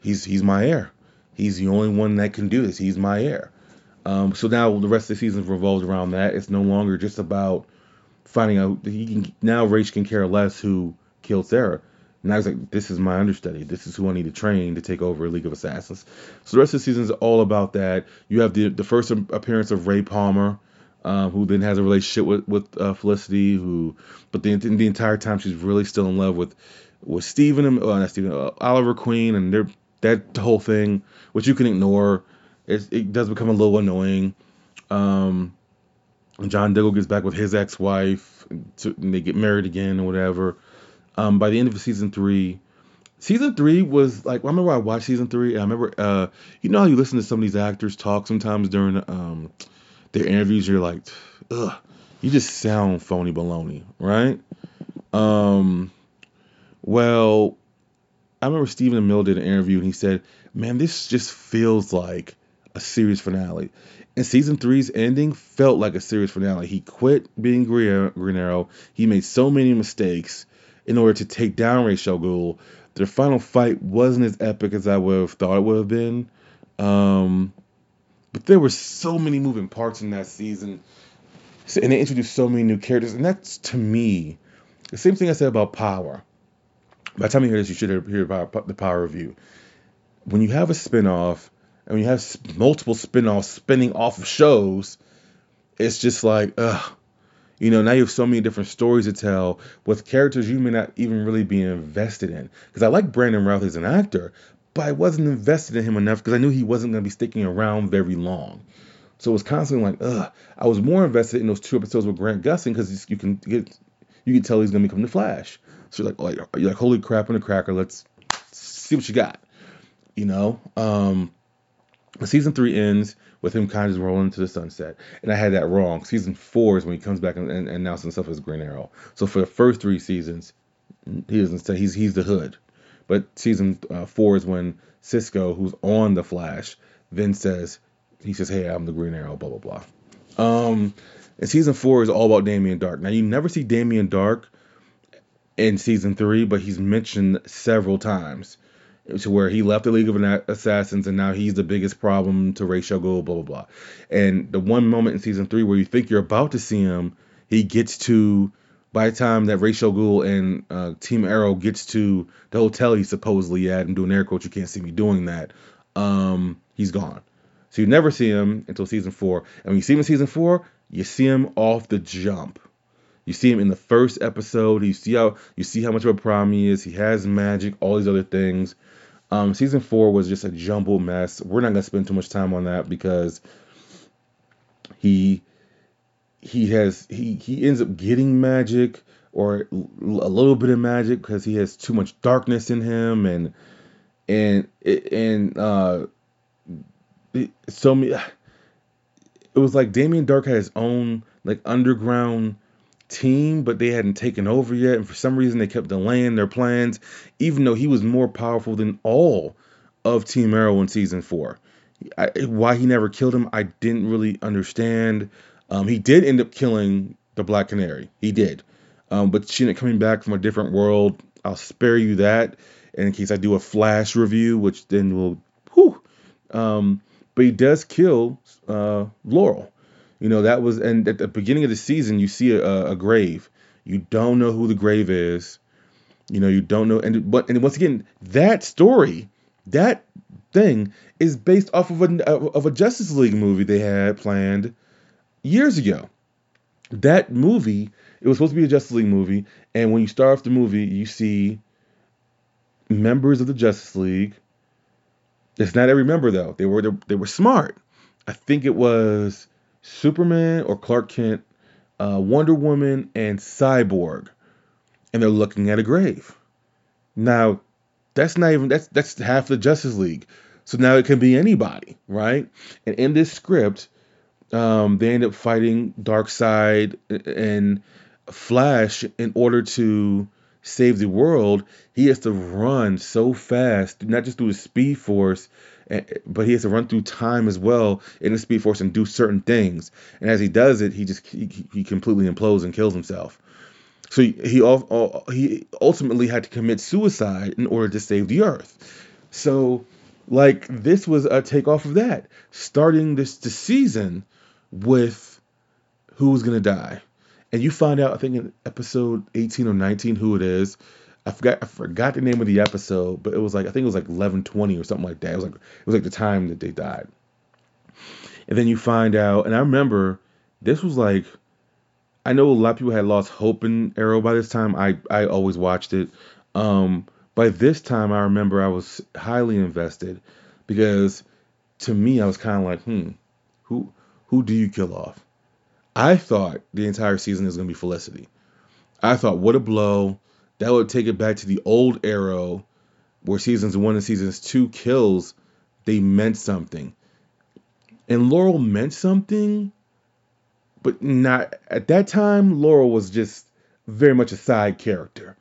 he's he's my heir. He's the only one that can do this. He's my heir. Um, so now the rest of the season revolves around that. It's no longer just about finding out. He can now Ra's can care less who killed Sara. Now he's like, this is my understudy. This is who I need to train to take over League of Assassins. So the rest of the season is all about that. You have the the first appearance of Ray Palmer, um, who then has a relationship with with uh, Felicity, who, but the the entire time she's really still in love with with Stephen, uh, not Stephen, uh, Oliver Queen, and they're that whole thing, which you can ignore. It, it does become a little annoying. Um, John Diggle gets back with his ex-wife, and they get married again or whatever. Um, by the end of season three, season three was like I remember I watched season three. I remember, uh, you know how you listen to some of these actors talk sometimes during um, their interviews. You're like, ugh, you just sound phony baloney, right? Um, well, I remember Stephen Amell did an interview and he said, "Man, this just feels like a series finale." And season three's ending felt like a series finale. He quit being Green Arrow. He made so many mistakes in order to take down Ra's al. Their final fight wasn't as epic as I would have thought it would have been. Um, but there were so many moving parts in that season. And they introduced so many new characters. And that's, to me, the same thing I said about Power. By the time you hear this, you should hear about the Power of you. When you have a spinoff, and when you have multiple spin-offs spinning off of shows, it's just like, ugh, you know, now you have so many different stories to tell with characters you may not even really be invested in. Because I like Brandon Routh as an actor, but I wasn't invested in him enough because I knew he wasn't going to be sticking around very long. So it was constantly like, ugh. I was more invested in those two episodes with Grant Gustin because you can get, you can tell he's going to become the Flash. So you're like, oh, you're like, holy crap in a cracker, let's see what you got. You know, um, season three ends with him kind of just rolling into the sunset. And I had that wrong. Season four is when he comes back and, and, announces himself as Green Arrow. So for the first three seasons, he doesn't say he's he's the Hood. But season uh, four is when Cisco, who's on the Flash, then says he says, "Hey, I'm the Green Arrow." Blah blah blah. Um, and season four is all about Damien Darhk. Now you never see Damien Darhk in season three, but he's mentioned several times to where he left the League of Assassins and now he's the biggest problem to Ra's al Ghul, blah blah blah. And the one moment in season three where you think you're about to see him, he gets to by the time that Ra's al Ghul and uh, Team Arrow gets to the hotel he's supposedly at, and doing air quotes, you can't see me doing that. Um, he's gone. So you never see him until season four. And when you see him in season four, you see him off the jump. You see him in the first episode. You see how you see how much of a problem he is. He has magic, all these other things. Um, season four was just a jumbled mess. We're not gonna spend too much time on that because he he has he he ends up getting magic or a little bit of magic because he has too much darkness in him and and and uh so me it was like Damien Darhk had his own like underground team, but they hadn't taken over yet. And for some reason, they kept delaying their plans, even though he was more powerful than all of Team Arrow in season four. I, why he never killed him, I didn't really understand. Um, he did end up killing the Black Canary. He did. Um, but she ended up coming back from a different world. I'll spare you that in case I do a flash review, which then will, whew. Um, but he does kill uh, Laurel. You know, that was, and at the beginning of the season, you see a, a grave. You don't know who the grave is. You know, you don't know, and but and once again, that story, that thing is based off of a of a Justice League movie they had planned years ago. That movie, it was supposed to be a Justice League movie, and when you start off the movie, you see members of the Justice League. It's not every member though. They were they were smart. I think it was Superman or Clark Kent, uh, Wonder Woman, and Cyborg, and they're looking at a grave. Now, that's not even that's that's half the Justice League. So now it can be anybody, right? And in this script, um, they end up fighting Darkseid and Flash in order to save the world. He has to run so fast, not just through his speed force, but he has to run through time as well in the Speed Force and do certain things. And as he does it, he just he, he completely implodes and kills himself. So he he, he ultimately had to commit suicide in order to save the Earth. So like this was a takeoff of that, starting this the season with who was gonna die, and you find out I think in episode 18 or 19 who it is. I forgot I forgot the name of the episode, but it was like I think it was like 11:20 or something like that. It was like it was like the time that they died. And then you find out, and I remember this was like I know a lot of people had lost hope in Arrow by this time. I I always watched it. Um, by this time, I remember I was highly invested because to me, I was kind of like, hmm, who who do you kill off? I thought the entire season is going to be Felicity. I thought, what a blow. That would take it back to the old Arrow where seasons one and seasons two kills, they meant something. And Laurel meant something, but not at that time. Laurel was just very much a side character.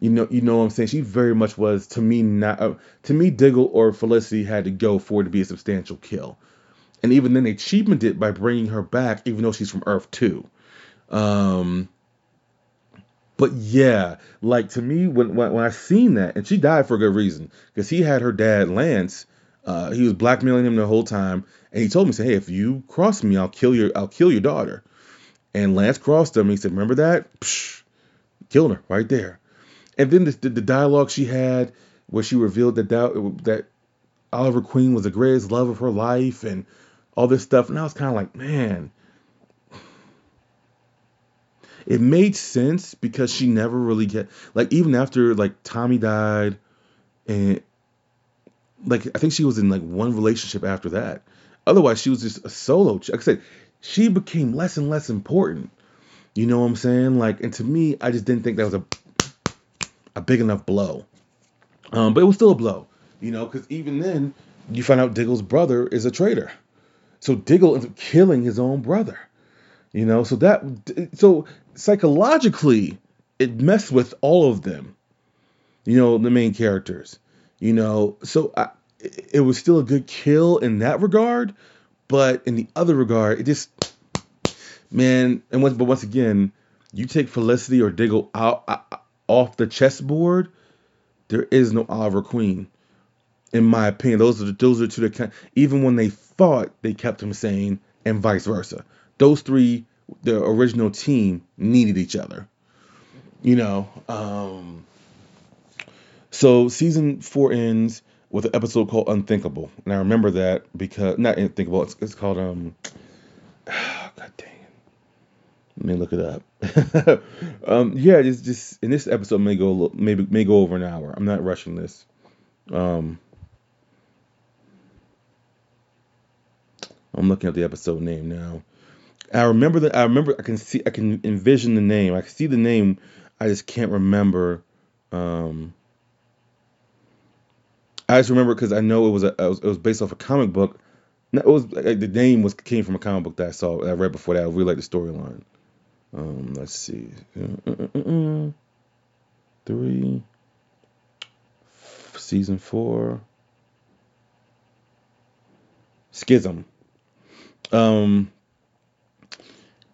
You know, you know what I'm saying. She very much was to me not uh, to me. Diggle or Felicity had to go for it to be a substantial kill, and even then they cheapened it by bringing her back, even though she's from Earth Two. Um, but yeah, like to me, when when, when I seen that, and she died for a good reason, because he had her dad Lance. Uh, he was blackmailing him the whole time, and he told me, "Say, hey, if you cross me, I'll kill your I'll kill your daughter." And Lance crossed him. He said, "Remember that?" Psh, killed her right there. And then the, the, the dialogue she had, where she revealed that that, that Oliver Queen was the greatest love of her life, and all this stuff, and I was kind of like, man, it made sense because she never really get like even after like Tommy died, and like I think she was in like one relationship after that. Otherwise, she was just a solo. Like I said, she became less and less important. You know what I'm saying? Like, and to me, I just didn't think that was a a big enough blow. Um, but it was still a blow, you know, because even then, you find out Diggle's brother is a traitor. So Diggle ends up killing his own brother. You know, so that so psychologically, it messed with all of them. You know, the main characters. You know, so I, it was still a good kill in that regard, but in the other regard, it just man. And once, but once again, you take Felicity or Diggle out, out off the chessboard, there is no Oliver Queen. In my opinion, those are the, those are two that even when they fought, they kept him sane, and vice versa. Those three, the original team, needed each other. You know, um, so season four ends with an episode called Unthinkable, and I remember that because not Unthinkable. It's, it's called um. oh, God dang it! Let me look it up. um, yeah, it's just in this episode may go maybe may go over an hour. I'm not rushing this. Um, I'm looking at the episode name now. I remember that. I remember. I can see. I can envision the name. I can see the name. I just can't remember. Um, I just remember because I know it was a. It was, it was based off a comic book. It was like, the name was came from a comic book that I saw. I read before that. I really like the storyline. Um, let's see. Uh, Three. Season four. Schism. Um,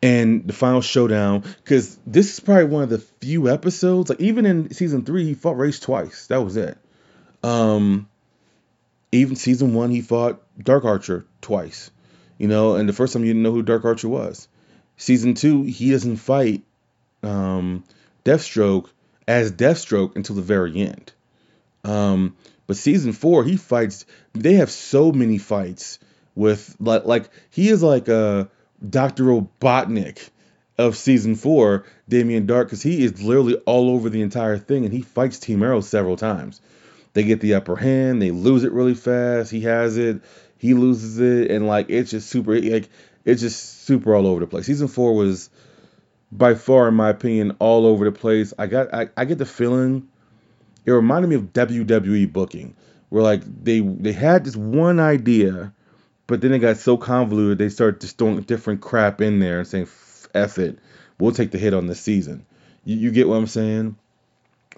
and the final showdown because this is probably one of the few episodes. Like even in season three, he fought Ra's twice. That was it. Um, even season one, he fought Dark Archer twice. You know, and the first time you didn't know who Dark Archer was. Season two, he doesn't fight um, Deathstroke as Deathstroke until the very end. Um, but season four, he fights. They have so many fights with like like he is like a Doctor Robotnik of season four, Damien Darhk, because he is literally all over the entire thing, and he fights Team Arrow several times. They get the upper hand, they lose it really fast. He has it, he loses it, and like it's just super like it's just super all over the place. Season four was by far, in my opinion, all over the place. I got I, I get the feeling it reminded me of WWE booking, where like they they had this one idea, but then it got so convoluted they started just throwing different crap in there and saying "f it," we'll take the hit on this season. You, you get what I'm saying?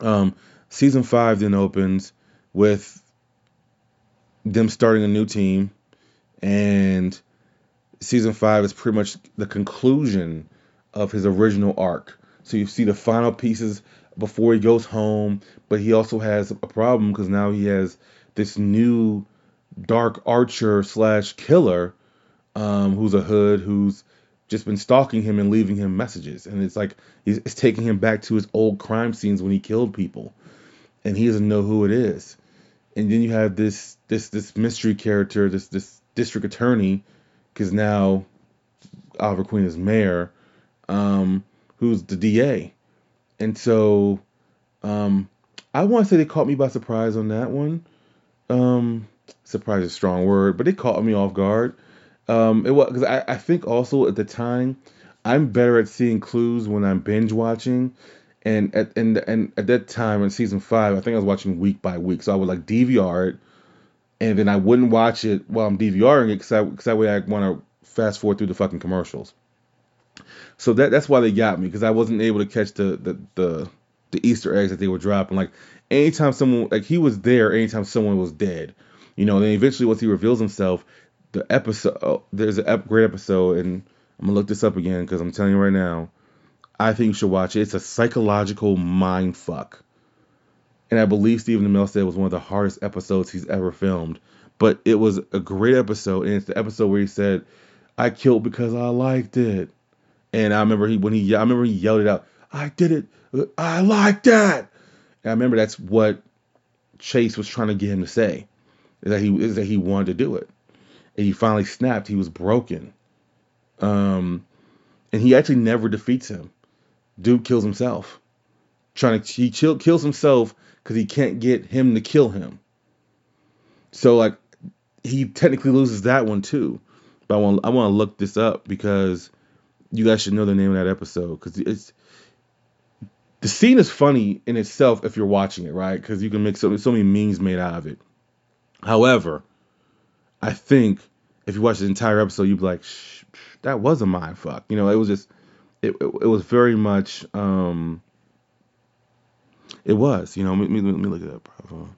Um, season five then opens with them starting a new team, and season five is pretty much the conclusion of his original arc. So you see the final pieces before he goes home, but he also has a problem because now he has this new dark archer slash killer um, who's a hood who's just been stalking him and leaving him messages. And it's like he's, it's taking him back to his old crime scenes when he killed people, and he doesn't know who it is. And then you have this this this mystery character, this this district attorney, because now Oliver Queen is mayor, um, who's the DA, and so um, I want to say they caught me by surprise on that one. Um, surprise is a strong word, but it caught me off guard. Um, it was because I, I think also at the time I'm better at seeing clues when I'm binge watching, and at and and at that time in season five, I think I was watching week by week, so I would like DVR it, and then I wouldn't watch it while I'm DVRing it because because that way I want to fast forward through the fucking commercials. So that that's why they got me because I wasn't able to catch the the the the Easter eggs that they were dropping. Like anytime someone like he was there, anytime someone was dead, you know. Then eventually, once he reveals himself, the episode oh, there's a great episode, and I'm gonna look this up again because I'm telling you right now, I think you should watch it. It's a psychological mind fuck, and I believe Stephen Amell said it was one of the hardest episodes he's ever filmed. But it was a great episode, and it's the episode where he said, "I killed because I liked it." And I remember he when he I remember he yelled it out, "I did it I like that. And I remember that's what Chase was trying to get him to say, that he is that he wanted to do it. And he finally snapped. He was broken. Um, and he actually never defeats him. Dude kills himself. Trying to he chill, kills himself because he can't get him to kill him. So like he technically loses that one too. But I want I want to look this up because you guys should know the name of that episode because it's the scene is funny in itself if you're watching it, right? Because you can make so, so many memes made out of it. However, I think if you watch the entire episode, you'd be like, Shh, that was a mind fuck. You know, it was just, it, it, it was very much, um, it was, you know, let me, let me look at that, bro.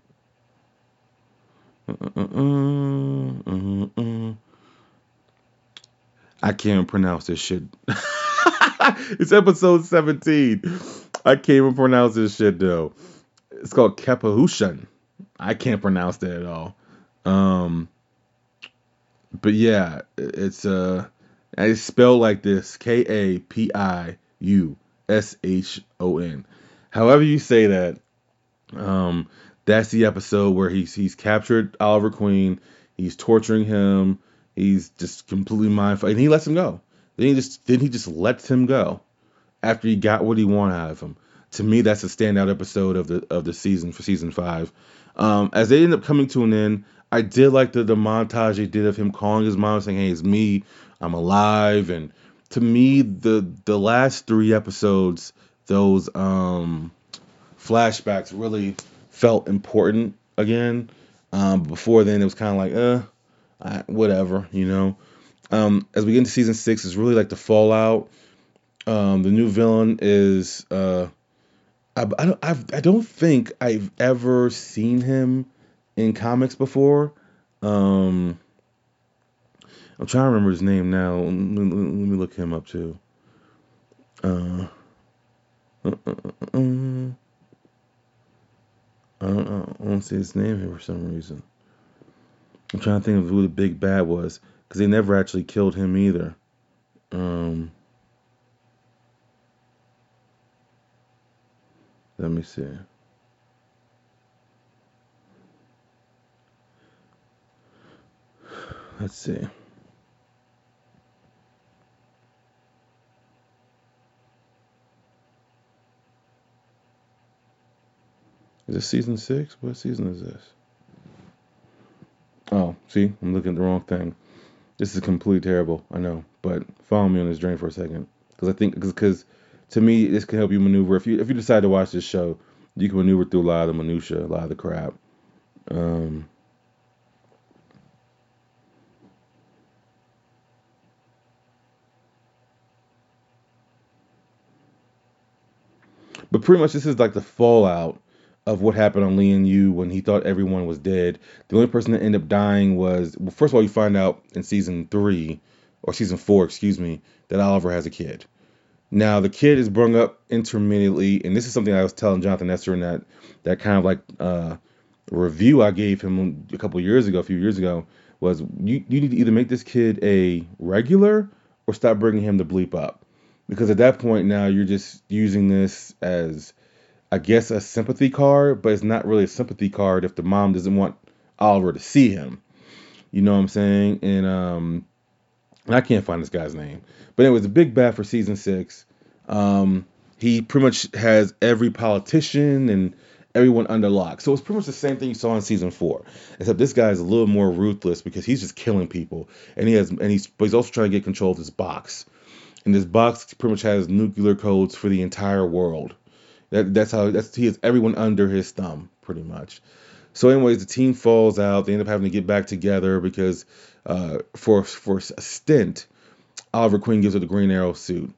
I can't pronounce this shit. it's episode 17. I can't even pronounce this shit though. It's called Kapahushan. I can't pronounce that at all. Um, but yeah, it's uh, it's spelled like this: K A P I U S H O N. However you say that, um, that's the episode where he's he's captured Oliver Queen. He's torturing him. He's just completely mindfucked, and he lets him go. Then he just then he just lets him go after he got what he wanted out of him. To me, that's a standout episode of the of the season for season five. Um, as they end up coming to an end, I did like the, the montage they did of him calling his mom saying, "Hey, it's me. I'm alive." And to me, the the last three episodes, those um, flashbacks really felt important again. Um, before then, it was kind of like, uh, whatever, you know. Um, as we get into season six, it's really like the fallout. Um, the new villain is uh, I, I don't I've, I don't think I've ever seen him in comics before. Um, I'm trying to remember his name now. Let me, let me look him up too. Uh, uh, uh, uh, uh I don't. I don't see his name here for some reason. I'm trying to think of who the big bad was because they never actually killed him either. Um, let me see. Let's see. Is this season six? What season is this? Oh, see, I'm looking at the wrong thing. This is completely terrible. I know, but follow me on this drain for a second, because I think because to me this can help you maneuver. If you if you decide to watch this show, you can maneuver through a lot of the minutia, a lot of the crap. Um, but pretty much this is like the fallout of what happened on Lee Lian Yu when he thought everyone was dead. The only person that ended up dying was well, first of all, you find out in season three or season four, excuse me, that Oliver has a kid. Now the kid is brought up intermittently, and this is something I was telling Jonathan Esther in that that kind of like uh, review I gave him a couple years ago, a few years ago, was you you need to either make this kid a regular or stop bringing him the bleep up, because at that point now you're just using this as I guess a sympathy card, but it's not really a sympathy card if the mom doesn't want Oliver to see him. You know what I'm saying? And um, I can't find this guy's name, but it was a big bad for season six. Um, he pretty much has every politician and everyone under lock. So it's pretty much the same thing you saw in season four, except this guy is a little more ruthless because he's just killing people, and he has and he's but he's also trying to get control of this box, and this box pretty much has nuclear codes for the entire world. That that's how that's he has everyone under his thumb pretty much. So, anyways, the team falls out. They end up having to get back together because uh, for for a stint, Oliver Queen gives her the Green Arrow suit.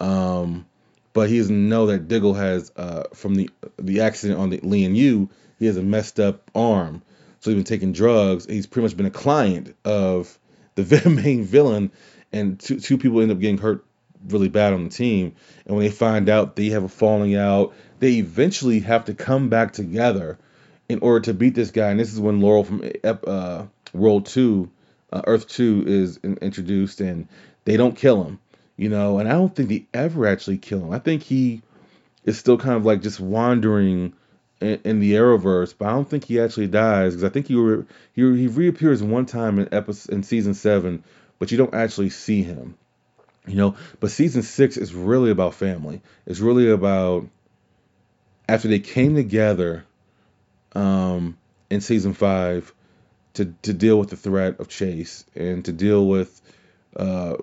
Um, but he doesn't know that Diggle has uh, from the the accident on the Lee Lian Yu, he has a messed up arm. So he's been taking drugs. He's pretty much been a client of the main villain, and two two people end up getting hurt really bad on the team. And when they find out they have a falling out, they eventually have to come back together in order to beat this guy. And this is when Laurel from uh, World Two, uh, Earth Two, is in- introduced, and they don't kill him, you know. And I don't think they ever actually kill him. I think he is still kind of like just wandering in, in the Arrowverse, but I don't think he actually dies because I think he re- he he reappears one time in episode in season seven, but you don't actually see him. You know, but season six is really about family. It's really about after they came together um, in season five to to deal with the threat of Chase and to deal with uh,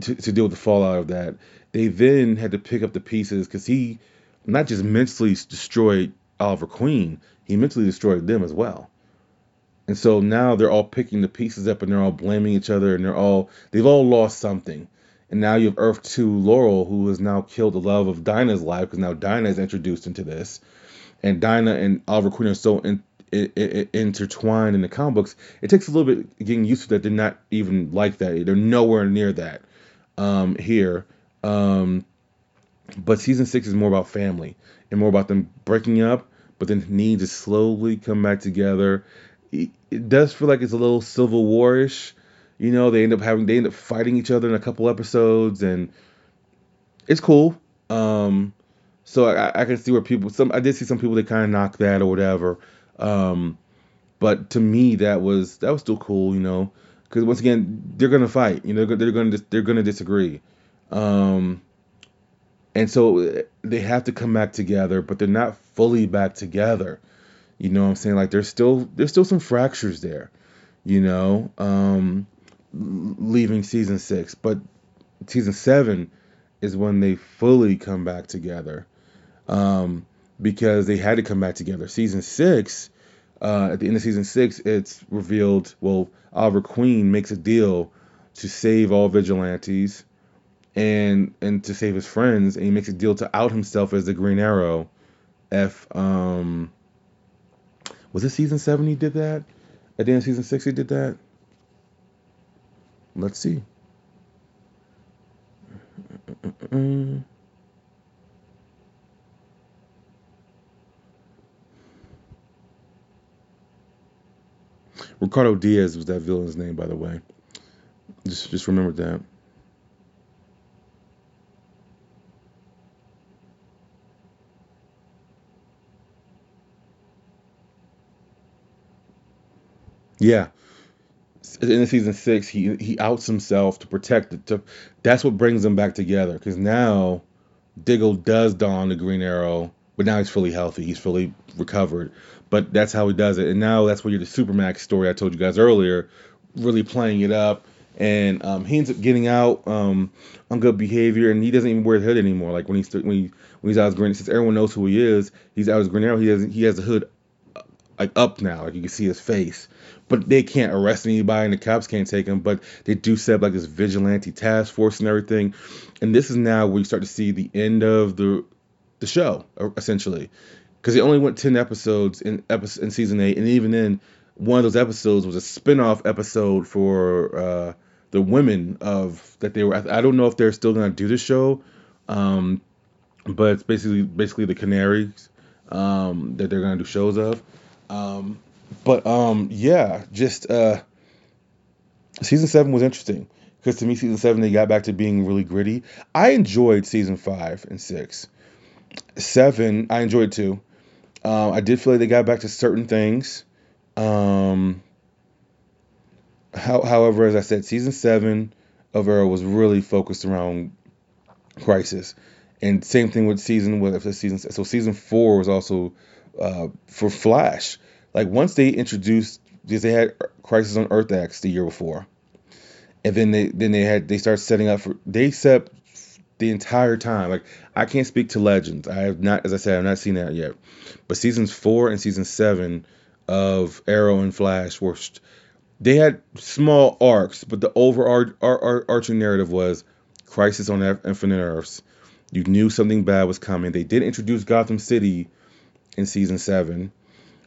to, to deal with the fallout of that. They then had to pick up the pieces because he not just mentally destroyed Oliver Queen, he mentally destroyed them as well. And so now they're all picking the pieces up and they're all blaming each other and they're all they've all lost something. And now you have Earth 2 Laurel, who has now killed the love of Dinah's life because now Dinah is introduced into this. And Dinah and Oliver Queen are so in, in, in, intertwined in the comic books. It takes a little bit getting used to that. They're not even like that. They're nowhere near that um, here. Um, but season six is more about family and more about them breaking up, but then needing to slowly come back together. It, it does feel like it's a little Civil War-ish. You know, they end up having they end up fighting each other in a couple episodes, and it's cool. Um, so I, I can see where people some I did see some people that kind of knock that or whatever. Um, but to me, that was that was still cool. You know, because once again, they're gonna fight. You know, they're gonna they're gonna disagree. Um, and so they have to come back together, but they're not fully back together. You know what I'm saying? Like there's still there's still some fractures there, you know, um, leaving season six. But season seven is when they fully come back together. Um, because they had to come back together. Season six, uh, at the end of season six, it's revealed, well, Oliver Queen makes a deal to save all vigilantes and and to save his friends, and he makes a deal to out himself as the Green Arrow. If um, was it season seven he did that? At the end of season six he did that. Let's see. Ricardo Diaz was that villain's name, by the way. Just just remember that. Yeah. In the season six, he he outs himself to protect it. To that's what brings them back together. Because now, Diggle does don the Green Arrow, but now he's fully healthy. He's fully recovered. But that's how he does it. And now that's where you're the Supermax story I told you guys earlier, really playing it up. And um, he ends up getting out um, on good behavior, and he doesn't even wear the hood anymore. Like when he's when he when he's out as Green, since everyone knows who he is, he's out as Green Arrow. He has he has the hood uh, like up now, like you can see his face. But they can't arrest anybody, and the cops can't take him. But they do set up like this vigilante task force and everything. And this is now where you start to see the end of the the show, uh, essentially, because it only went ten episodes in episode in season eight, and even then, one of those episodes was a spin-off episode for uh, the women of that they were. I don't know if they're still gonna do the show, um, but it's basically basically the Canaries um, that they're gonna do shows of. Um, but um, yeah, just uh, season seven was interesting because to me, season seven they got back to being really gritty. I enjoyed season five and six. Seven, I enjoyed too. Um, I did feel like they got back to certain things. Um, how, however, as I said, season seven of Arrow was really focused around Crisis, and same thing with season with season. So season four was also uh, for Flash. Like once they introduced, because they had Crisis on Earth X the year before, and then they then they had they started setting up for they set the entire time. Like I can't speak to Legends. I have not, as I said, I've not seen that yet. But seasons four and season seven of Arrow and Flash were they had small arcs, but the overarching narrative was Crisis on Infinite Earths. You knew something bad was coming. They did introduce Gotham City in season seven,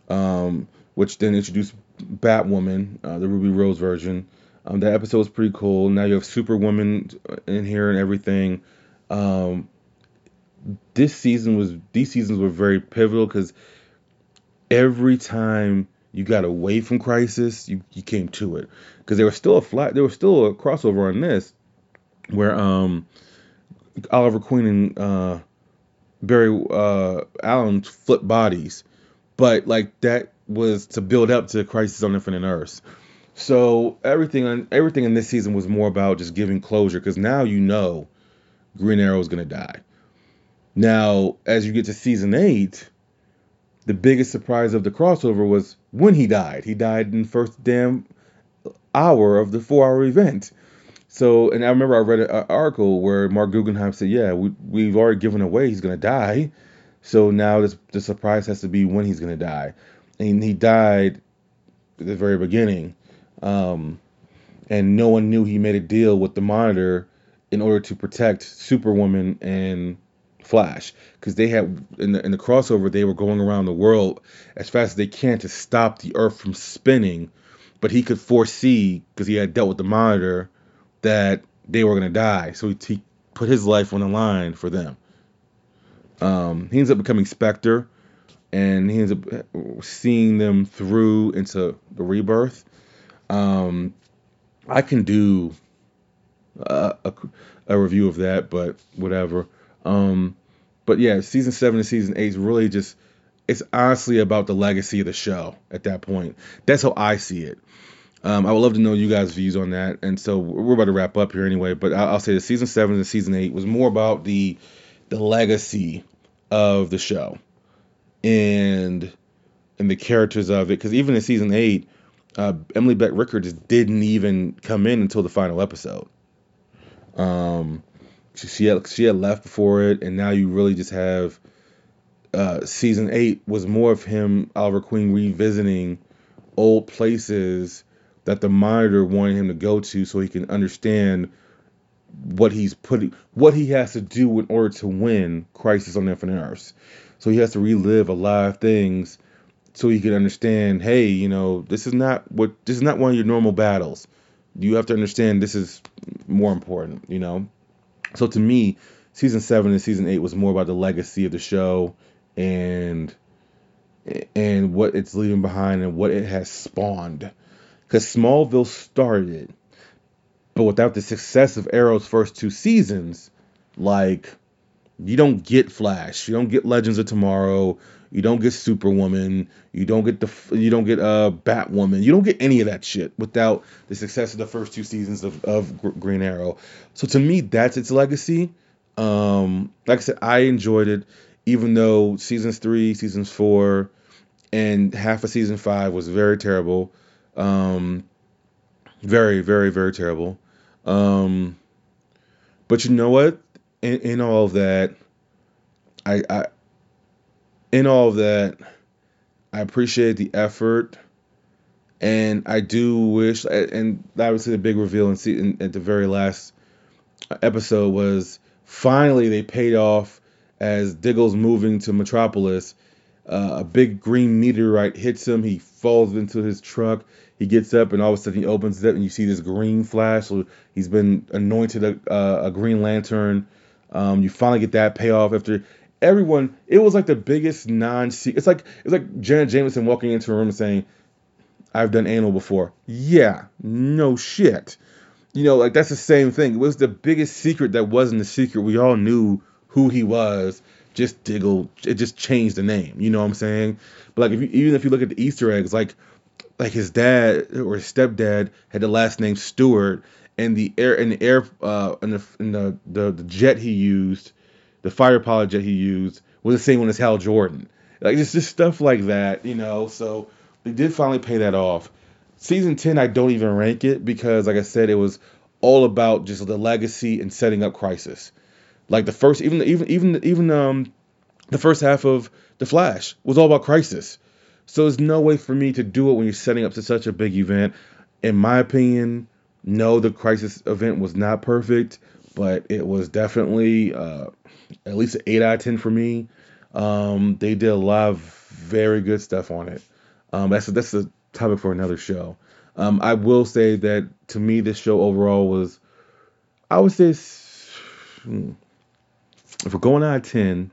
um, which then introduced Batwoman, uh, the Ruby Rose version. Um, that episode was pretty cool. Now you have Superwoman in here and everything. Um, this season was these seasons were very pivotal because every time you got away from Crisis, you, you came to it because there was still a flat, there was still a crossover on this where um Oliver Queen and uh, Barry uh, Allen flip bodies, but like that was to build up to Crisis on Infinite Earths. So everything on everything in this season was more about just giving closure because now you know Green Arrow is gonna die. Now, as you get to season eight, the biggest surprise of the crossover was when he died. He died in the first damn hour of the four-hour event. So, and I remember I read an article where Marc Guggenheim said, "Yeah, we we've already given away he's gonna die, so now this, the surprise has to be when he's gonna die." And he died at the very beginning, um, and no one knew he made a deal with the Monitor in order to protect Superwoman and Flash because they had in the in the crossover they were going around the world as fast as they can to stop the Earth from spinning, but he could foresee because he had dealt with the Monitor that they were gonna die, so he, he put his life on the line for them. Um, he ends up becoming Spectre, and he ends up seeing them through into the rebirth. Um, I can do a, a, a, review of that, but whatever. Um, but yeah, season seven and season eight is really just it's honestly about the legacy of the show at that point. That's how I see it. Um, I would love to know you guys' views on that. And so we're about to wrap up here anyway. But I'll, I'll say the season seven and season eight was more about the the legacy of the show and and the characters of it. Because even in season eight, uh, Emily Bett Rickards just didn't even come in until the final episode. Um, she, had she had left before it, and now you really just have uh, season eight was more of him Oliver Queen revisiting old places that the monitor wanted him to go to so he can understand what he's putting what he has to do in order to win Crisis on Infinite Earths. So he has to relive a lot of things so he can understand, hey, you know, this is not what this is not one of your normal battles. You have to understand this is more important, you know. So to me, season seven and season eight was more about the legacy of the show and and what it's leaving behind and what it has spawned because Smallville started, but without the success of Arrow's first two seasons, like you don't get Flash, you don't get Legends of Tomorrow, you don't get Superwoman, you don't get the you don't get uh Batwoman, you don't get any of that shit without the success of the first two seasons of, of Green Arrow. So to me, that's its legacy. Um, like I said, I enjoyed it, even though seasons three, seasons four, and half of season five was very terrible. Um, very, very, very terrible. Um, but you know what? In, in all of that, I, I, in all of that, I appreciate the effort, and I do wish. And obviously, the big reveal in, in at the very last episode was finally they paid off as Diggle's moving to Metropolis. Uh, a big green meteorite hits him. He falls into his truck. He gets up and all of a sudden he opens it up and you see this green flash. So he's been anointed a, uh, a Green Lantern. Um, you finally get that payoff after everyone. It was like the biggest non. It's like it's like Jenna Jameson walking into a room saying, "I've done anal before." Yeah, no shit. You know, like that's the same thing. It was the biggest secret that wasn't a secret. We all knew who he was. Just Diggle. It just changed the name. You know what I'm saying? But like, if you, even if you look at the Easter eggs, like like his dad or his stepdad had the last name Stewart, and the air and the air uh and the and the, the the jet he used, the fire pilot jet he used was the same one as Hal Jordan. Like it's just stuff like that, you know. So they did finally pay that off. Season ten, I don't even rank it because, like I said, it was all about just the legacy and setting up Crisis. Like the first, even even even even um the first half of the Flash was all about Crisis. So there's no way for me to do it when you're setting up to such a big event. In my opinion, no, the Crisis event was not perfect, but it was definitely uh, at least an eight out of ten for me. Um, they did a lot of very good stuff on it. Um, that's a, that's a topic for another show. Um, I will say that to me, this show overall was, I would say, hmm, if we're going out of ten,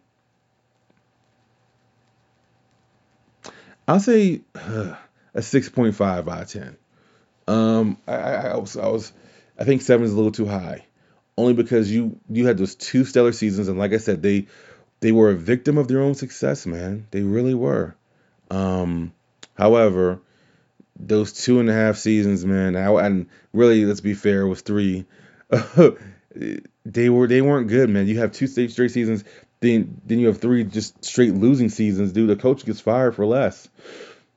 I'll say uh, a six point five out of ten. Um, I, I, I was I was I think seven is a little too high, only because you you had those two stellar seasons, and like I said, they they were a victim of their own success, man. They really were. Um, however, those two and a half seasons, man, I, and really, let's be fair, it was three. they were they weren't good, man. You have two straight seasons, then then you have three just straight losing seasons. Dude, the coach gets fired for less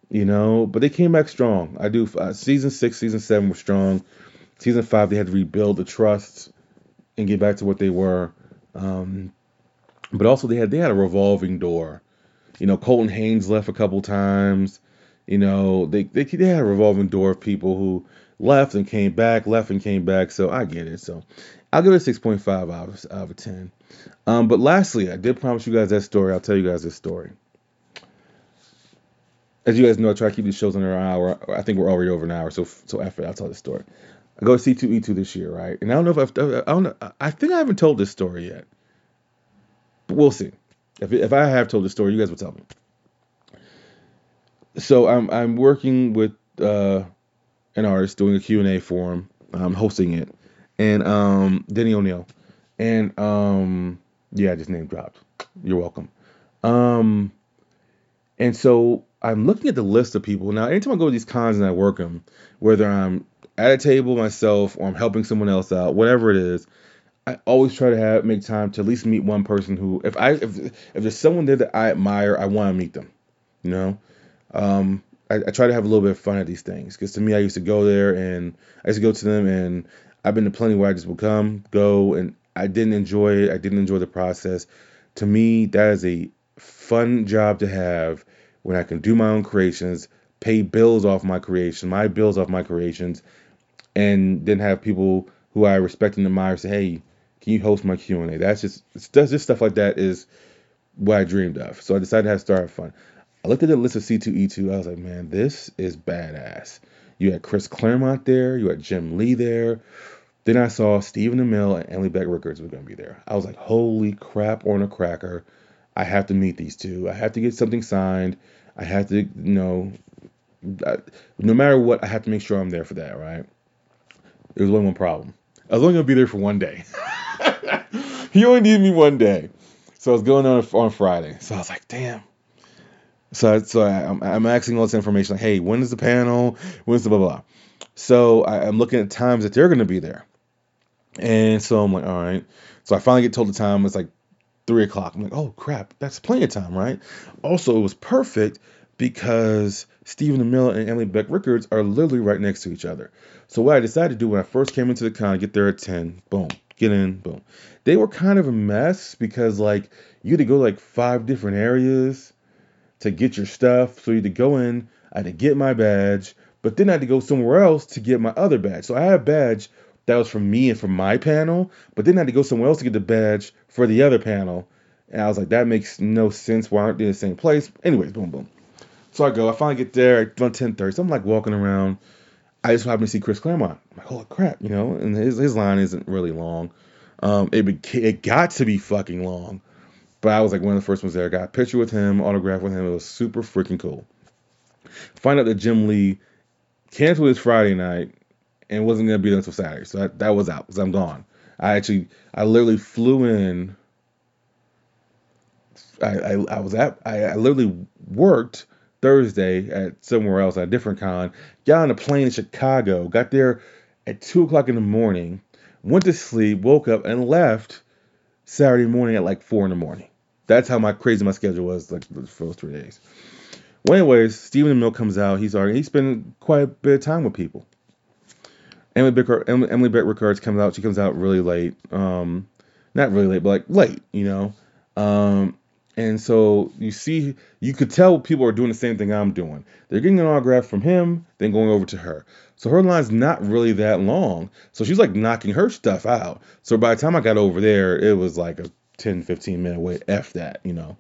you know. But they came back strong. I do. Uh, season six, season seven were strong. Season five, they had to rebuild the trust and get back to what they were. Um, but also, they had they had a revolving door. You know, Colton Haynes left a couple times. You know, they they they had a revolving door of people who left and came back, left and came back. So I get it. So I'll give it a six point five out of out of ten. Um, but lastly, I did promise you guys that story. I'll tell you guys this story as you guys know, I try to keep these shows under an hour. I think we're already over an hour, so so after I'll tell the story. I go to C2E2 this year, right? And I don't know if I've, I don't know, I think I haven't told this story yet, but we'll see. If if I have told the story, you guys will tell me. So I'm I'm working with uh, an artist doing a Q and A for him. I'm hosting it, and um, Denny O'Neil, and um, yeah, I just name dropped. You're welcome. Um, and so I'm looking at the list of people now. Anytime I go to these cons and I work them, whether I'm at a table myself or I'm helping someone else out, whatever it is, I always try to have make time to at least meet one person who, if I if if there's someone there that I admire, I want to meet them. You know, um, I, I, try to have a little bit of fun at these things because to me, I used to go there and I used to go to them, and I've been to plenty where I just would come, go, and I didn't enjoy it. I didn't enjoy the process. To me, that is a fun job to have when I can do my own creations, pay bills off my creation, my bills off my creations, and then have people who I respect and admire say, "Hey, can you host my Q and A?" That's just that's just stuff like that is what I dreamed of. So I decided to have Star Fun. I looked at the list of C2E2. I was like, man, this is badass. You had Chris Claremont there. You had Jim Lee there. Then I saw Stephen Amell and Emily Bett Rickards were going to be there. I was like, holy crap on a cracker. I have to meet these two. I have to get something signed. I have to, you know, I, no matter what, I have to make sure I'm there for that, right? There's only one problem. I was only gonna be there for one day. he only needed me one day, so I was going on on Friday. So I was like, damn. So I, so I, am I'm, asking all this information like, hey, when is the panel? When's the blah blah? blah. So I, I'm looking at times that they're gonna be there, and so I'm like, all right. So I finally get told the time. It's like three o'clock. I'm like, oh crap, that's plenty of time, right? Also, it was perfect because Stephen Amell and Emily Bett Rickards are literally right next to each other. So what I decided to do when I first came into the con, get there at 10, boom, get in, boom. They were kind of a mess because like you had to go like five different areas to get your stuff. So you had to go in, I had to get my badge, but then I had to go somewhere else to get my other badge. So I had a badge that was from me and from my panel, but then I had to go somewhere else to get the badge for the other panel. And I was like, that makes no sense. Why aren't they in the same place? Anyways, boom, boom. So I go. I finally get there at 10:30. So I'm like walking around. I just happen to see Chris Claremont. I'm like, holy crap, you know. And his his line isn't really long. Um, it it got to be fucking long, but but I was like one of the first ones there. I Got a picture with him, autograph with him. It was super freaking cool. Find out that Jim Lee canceled his Friday night and wasn't gonna be there until Saturday, so that, that was out because I'm gone. I actually, I literally flew in. I, I, I was at, I, I literally worked Thursday at somewhere else at a different con. Got on a plane in Chicago. Got there at two o'clock in the morning. Went to sleep. Woke up and left Saturday morning at like four in the morning. That's how my crazy my schedule was like the first three days. Well, anyways, Stephen Amell comes out. He's already he's spent quite a bit of time with people. Emily Bicker, Emily, Emily Bett Rickards comes out. She comes out really late. Um, not really late, but like late, you know. Um, and so you see, you could tell people are doing the same thing I'm doing. They're getting an autograph from him, then going over to her. So her line's not really that long. So she's like knocking her stuff out. So by the time I got over there, it was like a 10, 15 minute wait. F that, you know.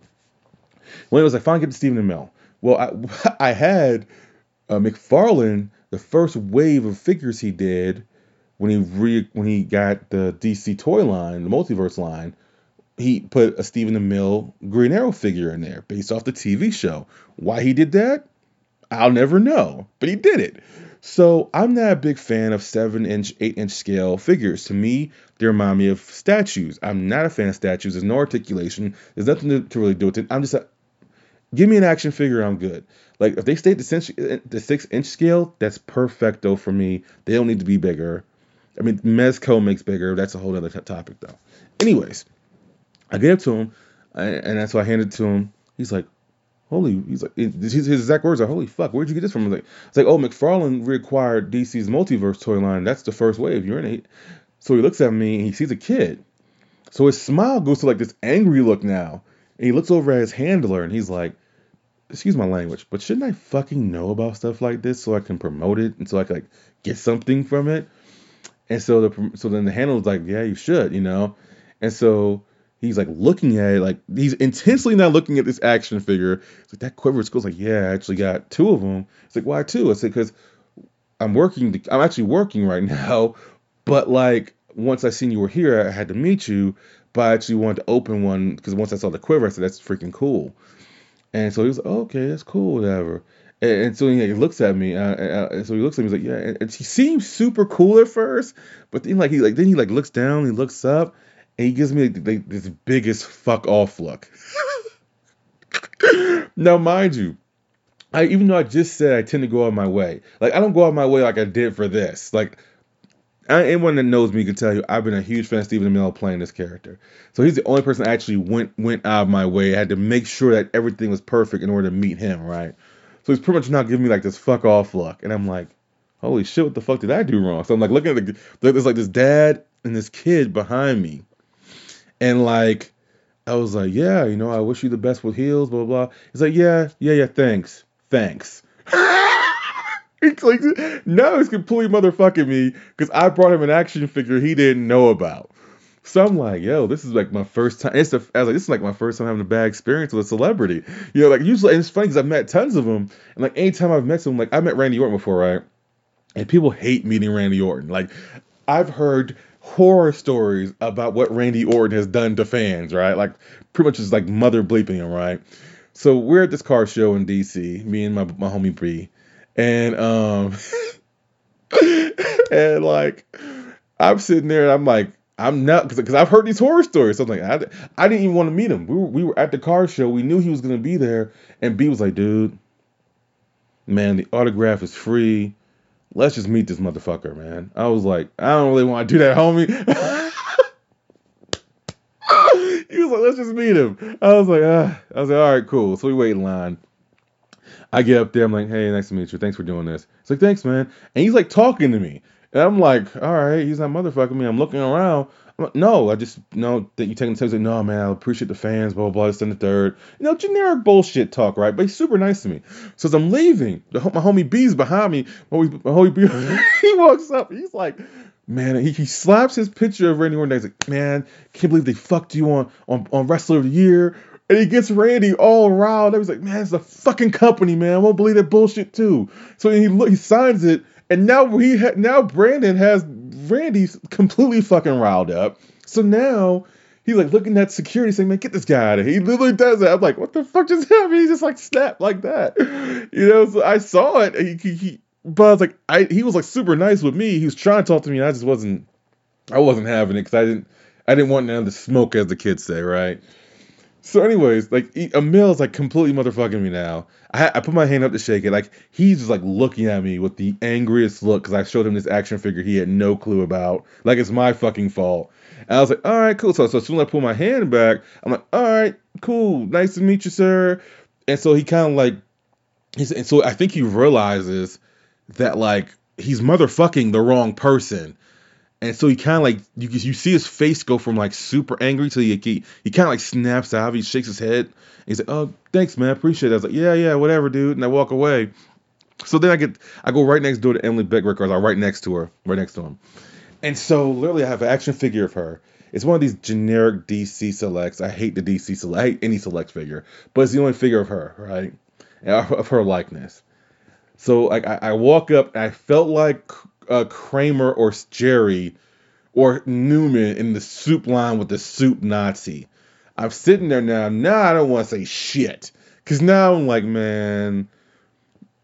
When it was like, finally get to Stephen Amell. Well, I, I had uh, McFarlane, the first wave of figures he did when he re, when he got the DC toy line, the multiverse line, he put a Stephen the Mill Green Arrow figure in there based off the TV show. Why he did that, I'll never know, but he did it. So I'm not a big fan of seven inch, eight inch scale figures. To me, they remind me of statues. I'm not a fan of statues. There's no articulation. There's nothing to, to really do with it. I'm just a, give me an action figure. I'm good. Like if they stay at the the six inch scale, that's perfecto for me. They don't need to be bigger. I mean, Mezco makes bigger. That's a whole other t- topic though. Anyways, I gave it to him, and that's why I handed it to him. He's like, "Holy!" He's like, his, exact words are, "Holy fuck! Where'd you get this from?" I'm like, it's like, "Oh, McFarlane reacquired DC's multiverse toy line. That's the first wave. You're in it." So he looks at me and he sees a kid. So his smile goes to like this angry look now, and he looks over at his handler and he's like, "Excuse my language, but shouldn't I fucking know about stuff like this so I can promote it and so I can like get something from it?" And so the so then the handler's like, "Yeah, you should," you know, and so he's like looking at it, like he's intensely not looking at this action figure. It's like that quiver skull's like, yeah, I actually got two of them. It's like, why two? I said, because I'm working. To, I'm actually working right now, but like once I seen you were here, I had to meet you. But I actually wanted to open one because once I saw the quiver, I said that's freaking cool. And so he was like, oh, okay, that's cool, whatever. And, so he, looks at me, uh, uh, and so he looks at me, he's like, yeah. And, and he seems super cool at first, but then like he like then he like looks down, he looks up, and he gives me like, this biggest fuck off look. now, mind you, I even though I just said I tend to go out of my way, like I don't go out of my way like I did for this. Like I, anyone that knows me can tell you, I've been a huge fan of Stephen Amell playing this character. So he's the only person actually went went out of my way. I had to make sure that everything was perfect in order to meet him, right? So he's pretty much not giving me like this fuck off look, and I'm like, holy shit, what the fuck did I do wrong? So I'm like looking at the there's like this dad and this kid behind me and like, I was like, yeah, you know, I wish you the best with heels, blah, blah. He's like, yeah, yeah, yeah, thanks. Thanks. He's like, now he's completely motherfucking me because I brought him an action figure he didn't know about. So I'm like, yo, this is like my first time. It's a, I was like, this is like my first time having a bad experience with a celebrity. You know, like usually, and it's funny because I've met tons of them, and like anytime I've met someone, like I met Randy Orton before, right? And people hate meeting Randy Orton. Like I've heard horror stories about what Randy Orton has done to fans, right? Like pretty much just like mother bleeping him, right? So we're at this car show in DC, me and my my homie Bree, and um and like I'm sitting there and I'm like I'm not because I've heard these horror stories. So I'm like I, I didn't even want to meet him. We were we were at the car show. We knew he was gonna be there, and B was like, dude, man, the autograph is free let's just meet this motherfucker, man. I was like, I don't really want to do that, homie. he was like, let's just meet him. I was like, ah. I was like, all right, cool. So we wait in line. I get up there. I'm like, hey, nice to meet you. Thanks for doing this. He's like, thanks, man. And he's like talking to me. And I'm like, all right, he's not motherfucking me. I'm looking around. Like, no, I just know that you taking the. Like, no, man, I appreciate the fans, blah, blah, blah, this and the third. You know, generic bullshit talk, right? But he's super nice to me. So as I'm leaving, the, my homie B's behind me. My homie, B, he walks up. He's like, man, he, he slaps his picture of Randy Orton. He's like, man, can't believe they fucked you on, on, on Wrestler of the Year. And he gets Randy all riled. I was like, man, it's a fucking company, man. I won't believe that bullshit too. So he he signs it and now he ha- now Brandon has Randy completely fucking riled up. So now he's like looking at security saying, man, get this guy out of here. He literally does that. I'm like, what the fuck just happened? He just like snapped like that. You know, so I saw it. He, he, he but I was like, I he was like super nice with me. He was trying to talk to me, and I just wasn't I wasn't having it because I didn't I didn't want none of the smoke, as the kids say, right? So, anyways, like he- Amell is like completely motherfucking me now. I, I put my hand up to shake it, like he's just like looking at me with the angriest look because I showed him this action figure he had no clue about, like it's my fucking fault. And I was like, all right, cool. So, so as soon as I pull my hand back, I'm like, all right, cool, nice to meet you, sir. And so he kind of like, he's, and so I think he realizes that like he's motherfucking the wrong person. And so he kind of like you you see his face go from like super angry to he he, he kind of like snaps out. He shakes his head. He's like, "Oh, thanks, man. Appreciate it." I was like, "Yeah, yeah, whatever, dude." And I walk away. So then I get I go right next door to Emily Bett Rickards. I'm right next to her, right next to him. And so literally I have an action figure of her. It's one of these generic DC selects. I hate the DC select. I hate any select figure, but it's the only figure of her, right? Of her likeness. So like I, I walk up I felt like uh, Kramer or Jerry or Newman in the soup line with the soup Nazi. I'm sitting there now. Now I don't want to say shit because now I'm like, man,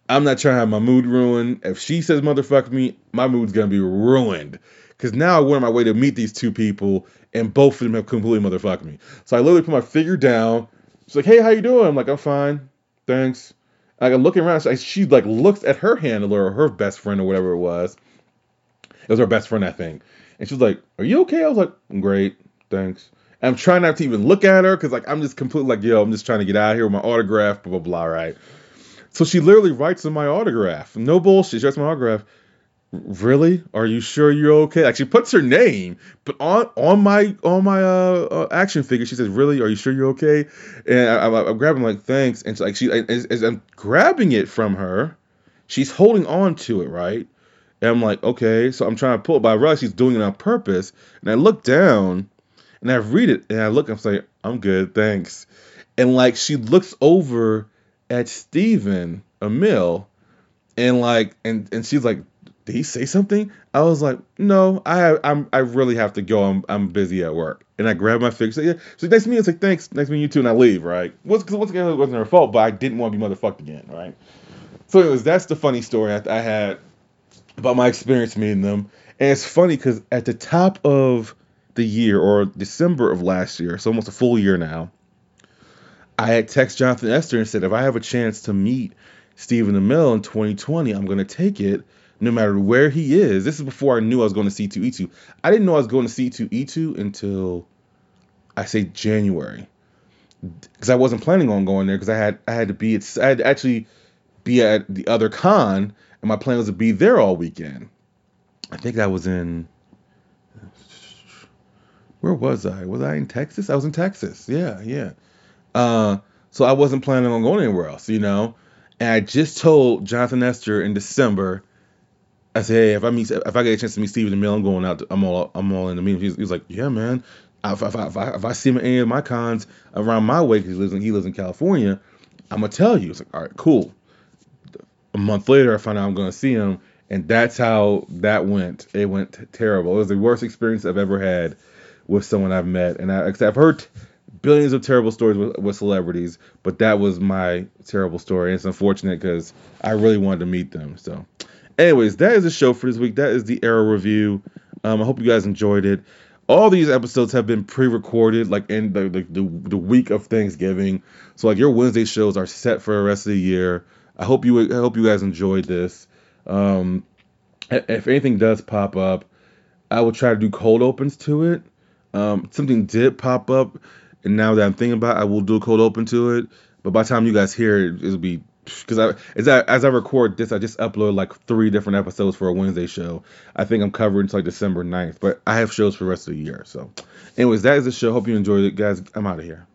I'm not trying to have my mood ruined. If she says motherfuck me, my mood's gonna be ruined. Cause now I went on my way to meet these two people, and both of them have completely motherfucked me. So I literally put my figure down. She's like, "Hey, how you doing?" I'm like, "I'm fine, thanks." Like I'm looking around. She, she like looks at her handler or her best friend or whatever it was. It was her best friend, I think. And she was like, "Are you okay?" I was like, "I'm great, thanks." And I'm trying not to even look at her because like I'm just completely like, "Yo, I'm just trying to get out of here with my autograph." Blah blah blah. Right. So she literally writes in my autograph. No bullshit. She writes my autograph. Really? Are you sure you're okay? Like she puts her name, but on on my on my uh, uh action figure, she says, "Really? Are you sure you're okay?" And I, I, I'm grabbing like thanks, and so, like she as, as I'm grabbing it from her, she's holding on to it, right? And I'm like, okay, so I'm trying to pull it, but I realize she's doing it on purpose. And I look down, and I read it, and I look, I'm like, I'm good, thanks. And like she looks over at Stephen Amell, and like, and and she's like, did he say something? I was like, no, I I'm I really have to go. I'm I'm busy at work. And I grab my. Say, yeah. So meet you. It's like thanks, to meet you too. And I leave. Right? Once once again, it wasn't her fault, but I didn't want to be motherfucked again. Right? So anyways, that's the funny story I, I had about my experience meeting them. And it's funny because at the top of the year or December of last year, so almost a full year now, I had texted Jonathan Esther and said, if I have a chance to meet Stephen Amell in 2020, I'm going to take it no matter where he is. This is before I knew I was going to C2E2. I didn't know I was going to C2E2 until I say January. Because I wasn't planning on going there because I had I had to be at I had to actually be at the other con and my plan was to be there all weekend. I think I was in where was I? Was I in Texas? I was in Texas. Yeah, yeah. Uh, so I wasn't planning on going anywhere else, you know. And I just told Jonathan Esther in December. I said, hey, if I meet, if I get a chance to meet Stephen Amell, I'm going out. To, I'm all, I'm all in the meeting. He's, like, yeah, man. If, if, I, if, if I see him at any of my cons around my way, because he lives in, he lives in California, I'm gonna tell you. It's like, all right, cool. A month later, I find out I'm gonna see him, and that's how that went. It went terrible. It was the worst experience I've ever had with someone I've met, and I, I've heard billions of terrible stories with, with celebrities, but that was my terrible story. And it's unfortunate because I really wanted to meet them. So, anyways, that is the show for this week. That is the Arrow review. Um, I hope you guys enjoyed it. All these episodes have been pre-recorded, like in the, the the the week of Thanksgiving. So like your Wednesday shows are set for the rest of the year. I hope you I hope you guys enjoyed this. Um, if anything does pop up, I will try to do cold opens to it. Um, something did pop up, and now that I'm thinking about, it, I will do a cold open to it. But by the time you guys hear it, it'll be because I as I as I record this, I just uploaded like three different episodes for a Wednesday show. I think I'm covered until like December 9th, but I have shows for the rest of the year. So, anyways, that is the show. Hope you enjoyed it, guys. I'm out of here.